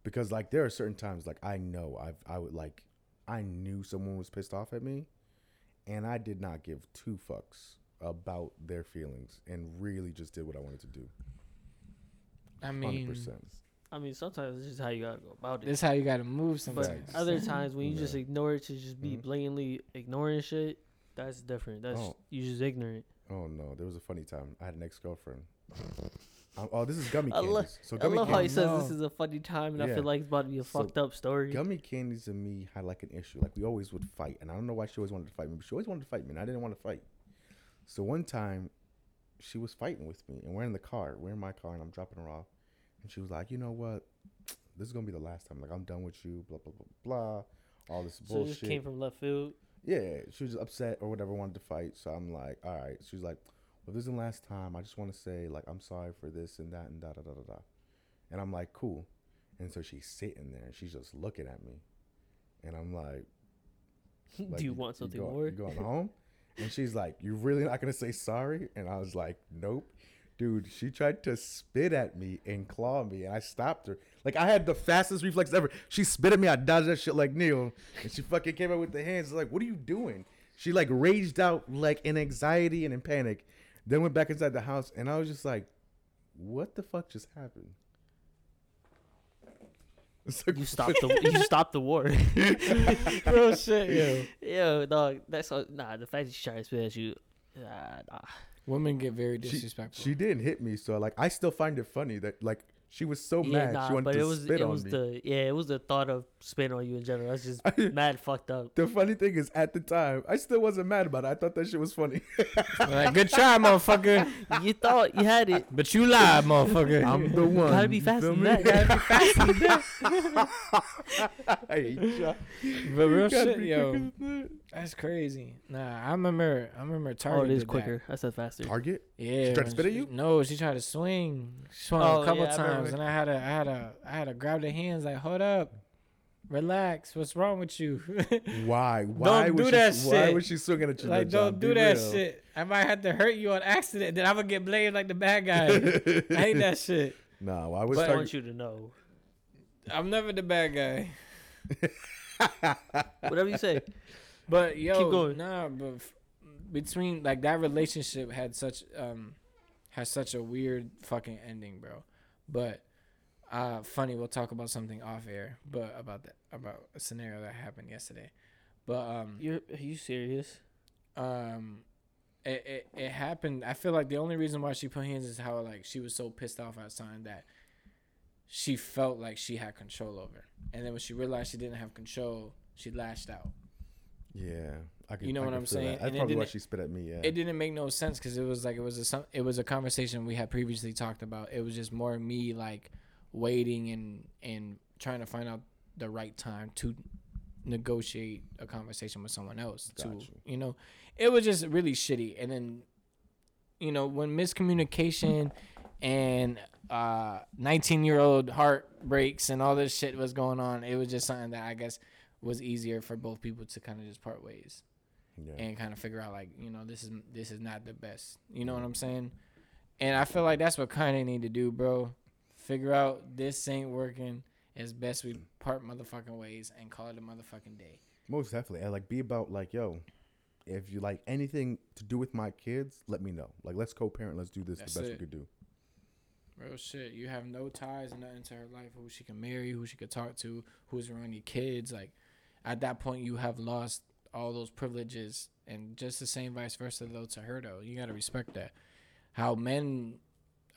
Because like there are certain times like I know I've I would like I knew someone was pissed off at me and I did not give two fucks about their feelings and really just did what I wanted to do. I Hundred mean, percent. I mean, sometimes it's just how you gotta go about it. this is how you gotta move But other times when you just ignore it to just be Mhm. blatantly ignoring shit, that's different. That's Oh. you just ignorant. Oh no, there was a funny time. I had an ex girlfriend. Oh, this is gummy I candies. love- so I gummy love how he candies. says No. this is a funny time, and I Yeah. feel like it's about to be a So, fucked up story. Gummy candies and me had like an issue. Like we always would fight, and I don't know why she always wanted to fight me, but she always wanted to fight me, and I didn't want to fight. So one time, she was fighting with me, and we're in the car. We're in my car, and I'm dropping her off, and she was like, "You know what? This is gonna be the last time. Like I'm done with you. Blah blah blah blah. All this bullshit. so it bullshit." just came from left field. Yeah, she was upset or whatever, wanted to fight. So I'm like, all right. She's like, well, this is the last time. I just want to say, like, I'm sorry for this and that and da da da da da. And I'm like, cool. And so she's sitting there and she's just looking at me. And I'm like, like, Do you want something go- more? You going home? And she's like, you really not gonna say sorry? And I was like, nope. Dude, she tried to spit at me and claw me, and I stopped her. Like I had the fastest reflex ever. She spit at me, I dodged that shit like Neo, and she fucking came out with the hands. Like, what are you doing? She like raged out like in anxiety and in panic. Then went back inside the house, and I was just like, what the fuck just happened? Like, You stopped the you stopped the war. Real shit, yo. Yo, dog, that's all, nah. The fact that she tried to spit at you, nah, nah. Women get very disrespectful. she didn't hit me, so like I still find it funny that like she was so yeah, mad nah. she wanted But to it was spit it on was me. the yeah, it was the thought of spitting on you in general. That's just mad fucked up. The funny thing is, at the time, I still wasn't mad about it. I thought that shit was funny. like, good try, motherfucker. You thought you had it. But you lied, motherfucker. I'm the one. Gotta be faster than that. Gotta be faster than that. I hate y'all. but real shit, yo. Quicker than that. That's crazy. Nah, I remember. I remember Oh, Target. it is did that. quicker. I said faster. Target? Yeah. She tried to when spit at you? No, she tried to swing. She swung Oh, a couple yeah, I remember. times, and I had to, I had to, I had to grab the hands. Like, hold up, relax. What's wrong with you? Why? Why Don't was do she, that Why shit. was she swinging at you? like, don't do Be that real. shit. I might have to hurt you on accident. Then I'm gonna get blamed like the bad guy. I hate that shit. Nah, why was I Target? want you to know. I'm never the bad guy. Whatever you say. But yo, Keep going. nah, but f- between like that relationship had such um has such a weird fucking ending, bro. But uh funny, we'll talk about something off air, but about that about a scenario that happened yesterday. But um You're are you serious? um it, it, it happened i feel like the only reason why she put hands is how like she was so pissed off at something that she felt like she had control over and then when she realized she didn't have control she lashed out Yeah, I can, You know I what I'm saying? That. That's And probably why she spit at me. Yeah. it didn't make no sense because it was like it was a it was a conversation we had previously talked about. It was just more me like waiting and and trying to find out the right time to negotiate a conversation with someone else. To you. you know, it was just really shitty. And then you know when miscommunication and uh 19 year old heartbreaks and all this shit was going on, it was just something that I guess was easier for both people to kind of just part ways yeah. and kind of figure out like you know this is this is not the best you know what i'm saying and i feel like that's what kind of need to do bro figure out this ain't working as best we part motherfucking ways and call it a motherfucking day Most definitely. And like be about like, yo, if you like anything to do with my kids, let me know. Like let's co-parent. Let's do this That's the best it. we could do. real shit you have no ties and nothing to her life who she can marry who she could talk to who's around your kids like at that point you have lost all those privileges and just the same vice versa though to her though you got to respect that how men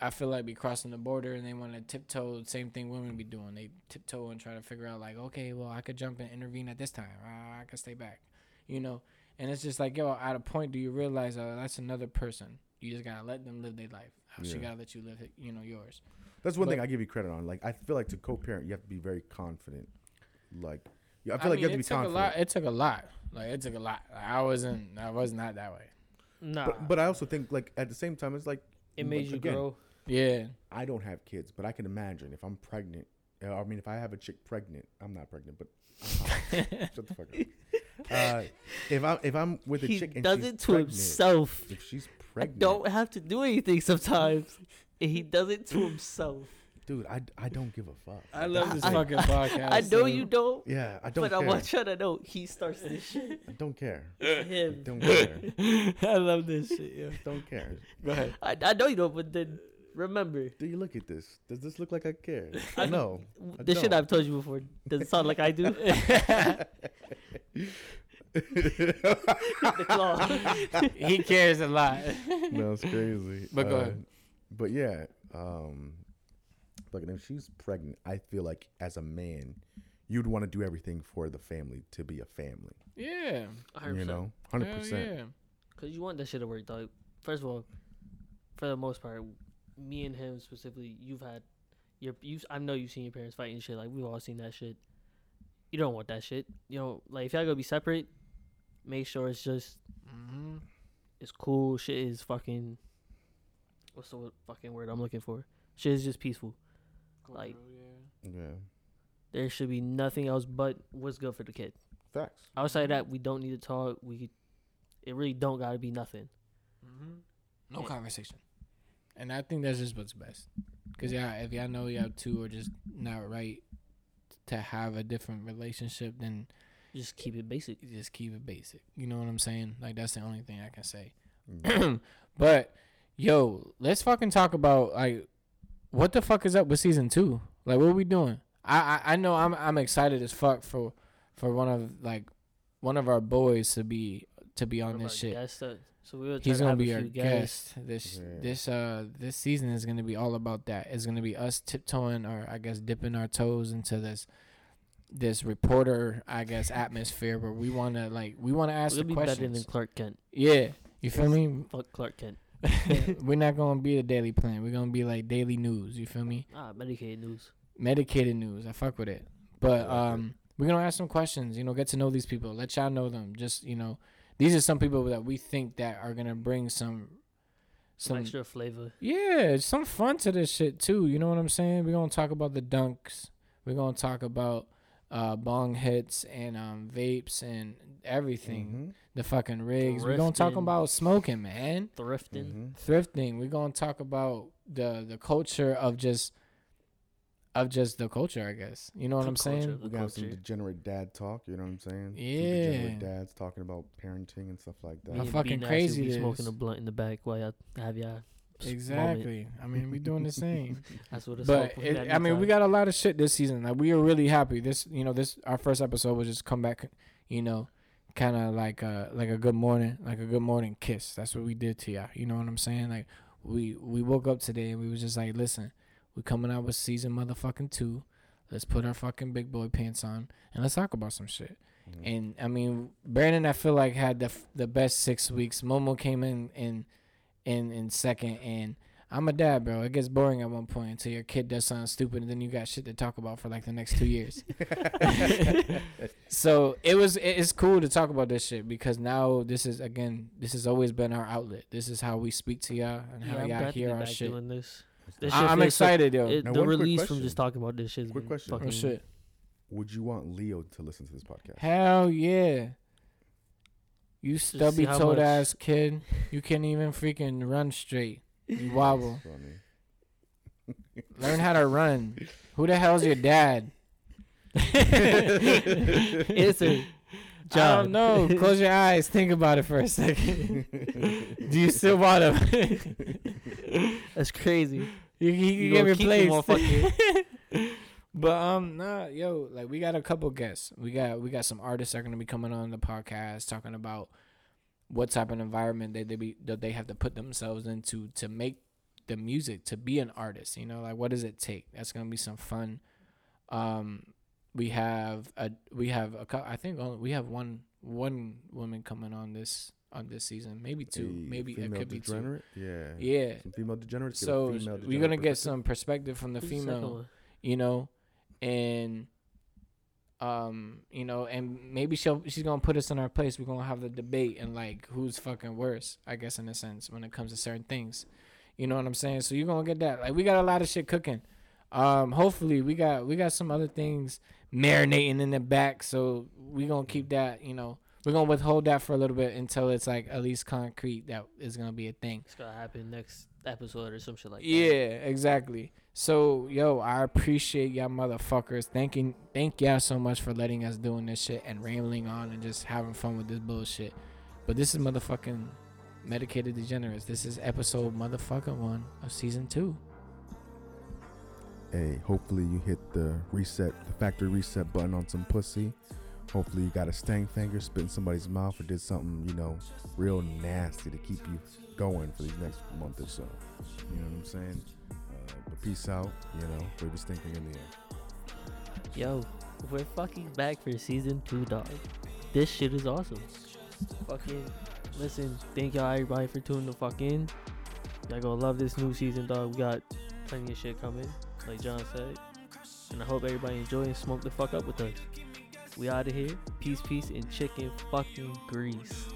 I feel like be crossing the border and they want to tiptoe. Same thing women be doing. They tiptoe and try to figure out like, okay, well, I could jump and intervene at this time. I could stay back, you know. And it's just like, yo, at a point, do you realize uh, that's another person? You just gotta let them live their life. How She gotta let you live, you know, yours. That's one thing I give you credit on. Like I feel like to co-parent, you have to be very confident. Like, yeah, I I, feel like you have to it be took a confident. lot. It took a lot. Like it took a lot. Like, I wasn't. I was not that way. Nah. But but I also think like at the same time, it's like it made like, you again, grow. Yeah. I don't have kids, but I can imagine if I'm pregnant. uh, I mean, if I have a chick pregnant, I'm not pregnant, but shut the fuck up. Uh, if I'm if I'm with a He chick and does she's it to pregnant, himself. if she's I pregnant, don't have to do anything sometimes. And he does it to himself. Dude, I, I don't give a fuck. I love this I- fucking podcast. I know so- you don't, yeah, I don't but I want you to know he starts this shit I don't care. for him. Don't care. I love this shit. Yeah. don't care. Go ahead. I, I know you don't, but then Remember, Do you look at this? Does this look like I care? I know. the shit. I've told you before doesn't sound like I do. the claw. he cares a lot. no, it's crazy. But go Uh, ahead. But yeah, um, look, if she's pregnant, I feel like as a man, you'd want to do everything for the family to be a family. yeah. 100%. You know, hundred Hell percent. yeah. Cause you want that shit to work, dog. First of all, for the most part, me and him specifically, you've had your you. I know you've seen your parents fight and shit. Like we've all seen that shit. You don't want that shit. You know, like if y'all gonna be separate, make sure it's just Mm-hmm. it's cool. Shit is fucking. What's the fucking word I'm looking for? Shit is just peaceful. Like Yeah, there should be nothing else but what's good for the kid. facts. Outside of that, we don't need to talk. We, it really don't gotta be nothing. Mm-hmm. No Yeah. conversation. And I think that's just what's best. Cause yeah, if y'all know y'all two are just not right to have a different relationship, then Just keep it basic. just keep it basic. You know what I'm saying? Like that's the only thing I can say. Mm. but yo, let's fucking talk about like what the fuck is up with season two? Like what are we doing? I I, I know I'm I'm excited as fuck for for one of like one of our boys to be to be on One of this our shit. guests, uh, so we were He's gonna to be our a guests. guest. This Yeah. this uh this season is gonna be all about that. It's gonna be us tiptoeing or I guess dipping our toes into this this reporter I guess atmosphere where we wanna like we wanna ask We'll the be better questions. than Clark Kent. yeah, you feel me? Fuck Clark Kent. We're not gonna be the Daily Planet. We're gonna be like daily news. You feel me? Ah, medicated news. Medicated news. I fuck with it. But um, we're gonna ask some questions. You know, get to know these people. Let y'all know them. Just you know, these are some people that we think that are gonna bring some Some some extra flavor. yeah, some fun to this shit too. You know what I'm saying? We're gonna talk about the dunks. We're gonna talk about uh bong hits and um vapes and everything. Mhm. The fucking rigs. We're gonna talk about smoking, man. Thrifting. Mhm. Thrifting. We're gonna talk about the the culture of just of just the culture, I guess. You know what The I'm culture saying? of the We got some degenerate dad talk. You know what I'm saying? Some Yeah. degenerate dads talking about parenting and stuff like How Me that. and fucking B Nasty crazy be smoking a blunt in the back while y'all have y'all s- moment. Exactly. I mean, we doing the same. That's what it's but it, I mean, we got a lot of shit this season. Like we are really happy. This, you know, this our first episode was just come back, you know, kind of like a like a good morning, like a good morning kiss. That's what we did to y'all. You know what I'm saying? Like we we woke up today and we was just like, listen, we coming out with season motherfucking two. Let's put our fucking big boy pants on and let's talk about some shit. Mm-hmm. And I mean, Brandon, I feel like had the f- the best six weeks. Momo came in in in in second, and I'm a dad, bro. It gets boring at one point until your kid does something stupid, and then you got shit to talk about for like the next two years. so it was it's cool to talk about this shit because now this is again this has always been our outlet. This is how we speak to y'all and Yeah, how I'm y'all glad to hear our shit. doing this. This I- shit I'm feels so- excited, yo. it- Now, the release from just talking about this shit. Quick question. oh Fucking, shit! Would you want Leo to listen to this podcast? Hell yeah! You stubby how toed much- ass kid. You can't even freaking run straight. You wobble. Funny. Learn how to run. Who the hell's your dad? Answer. I John. don't know. Close your eyes. Think about it for a second. Do you still want him? That's crazy. you, you, You get gonna keep him, replaced. But um, nah, yo, like we got a couple guests. We got we got some artists that are gonna be coming on the podcast talking about what type of environment they they be that they have to put themselves into to make the music to be an artist. You know, like what does it take? That's gonna be some fun. Um, we have a we have a cou- I think only, we have one one woman coming on this on this season, maybe two, A maybe it could be two. degenerate? Yeah. Yeah. Some female degenerates. So female we're degenerate gonna get some perspective from the Who's the second female, you know, and um, you know, and maybe she'll she's gonna put us in our place. We're gonna have the debate and like who's fucking worse, I guess in a sense when it comes to certain things. You know what I'm saying? So you're gonna get that. Like we got a lot of shit cooking. Um, hopefully we got we got some other things marinating in the back. So we're gonna keep that. You know, we're gonna withhold that for a little bit until it's like at least concrete that is gonna be a thing. It's gonna happen next episode or some shit like that. Yeah, exactly. So, yo, I appreciate y'all motherfuckers. Thanking thank y'all so much for letting us doing this shit and rambling on and just having fun with this bullshit. But this is motherfucking Medicated Degenerates. This is episode motherfucking one of season two. Hey, hopefully you hit the reset, the factory reset button on some pussy. Hopefully you got a stank finger, spit in somebody's mouth, or did something, you know, real nasty to keep you going for these next month or so. You know what I'm saying? But peace out, you know, wave the stink finger in the air. Yo, we're fucking back for season two, dog. This shit is awesome. Fucking listen, thank y'all everybody for tuning the fuck in. Y'all gonna love this new season, dog. We got plenty of shit coming, like John said. And I hope everybody enjoy and smoke the fuck up with us. We out of here. Peace, peace, and chicken fucking grease.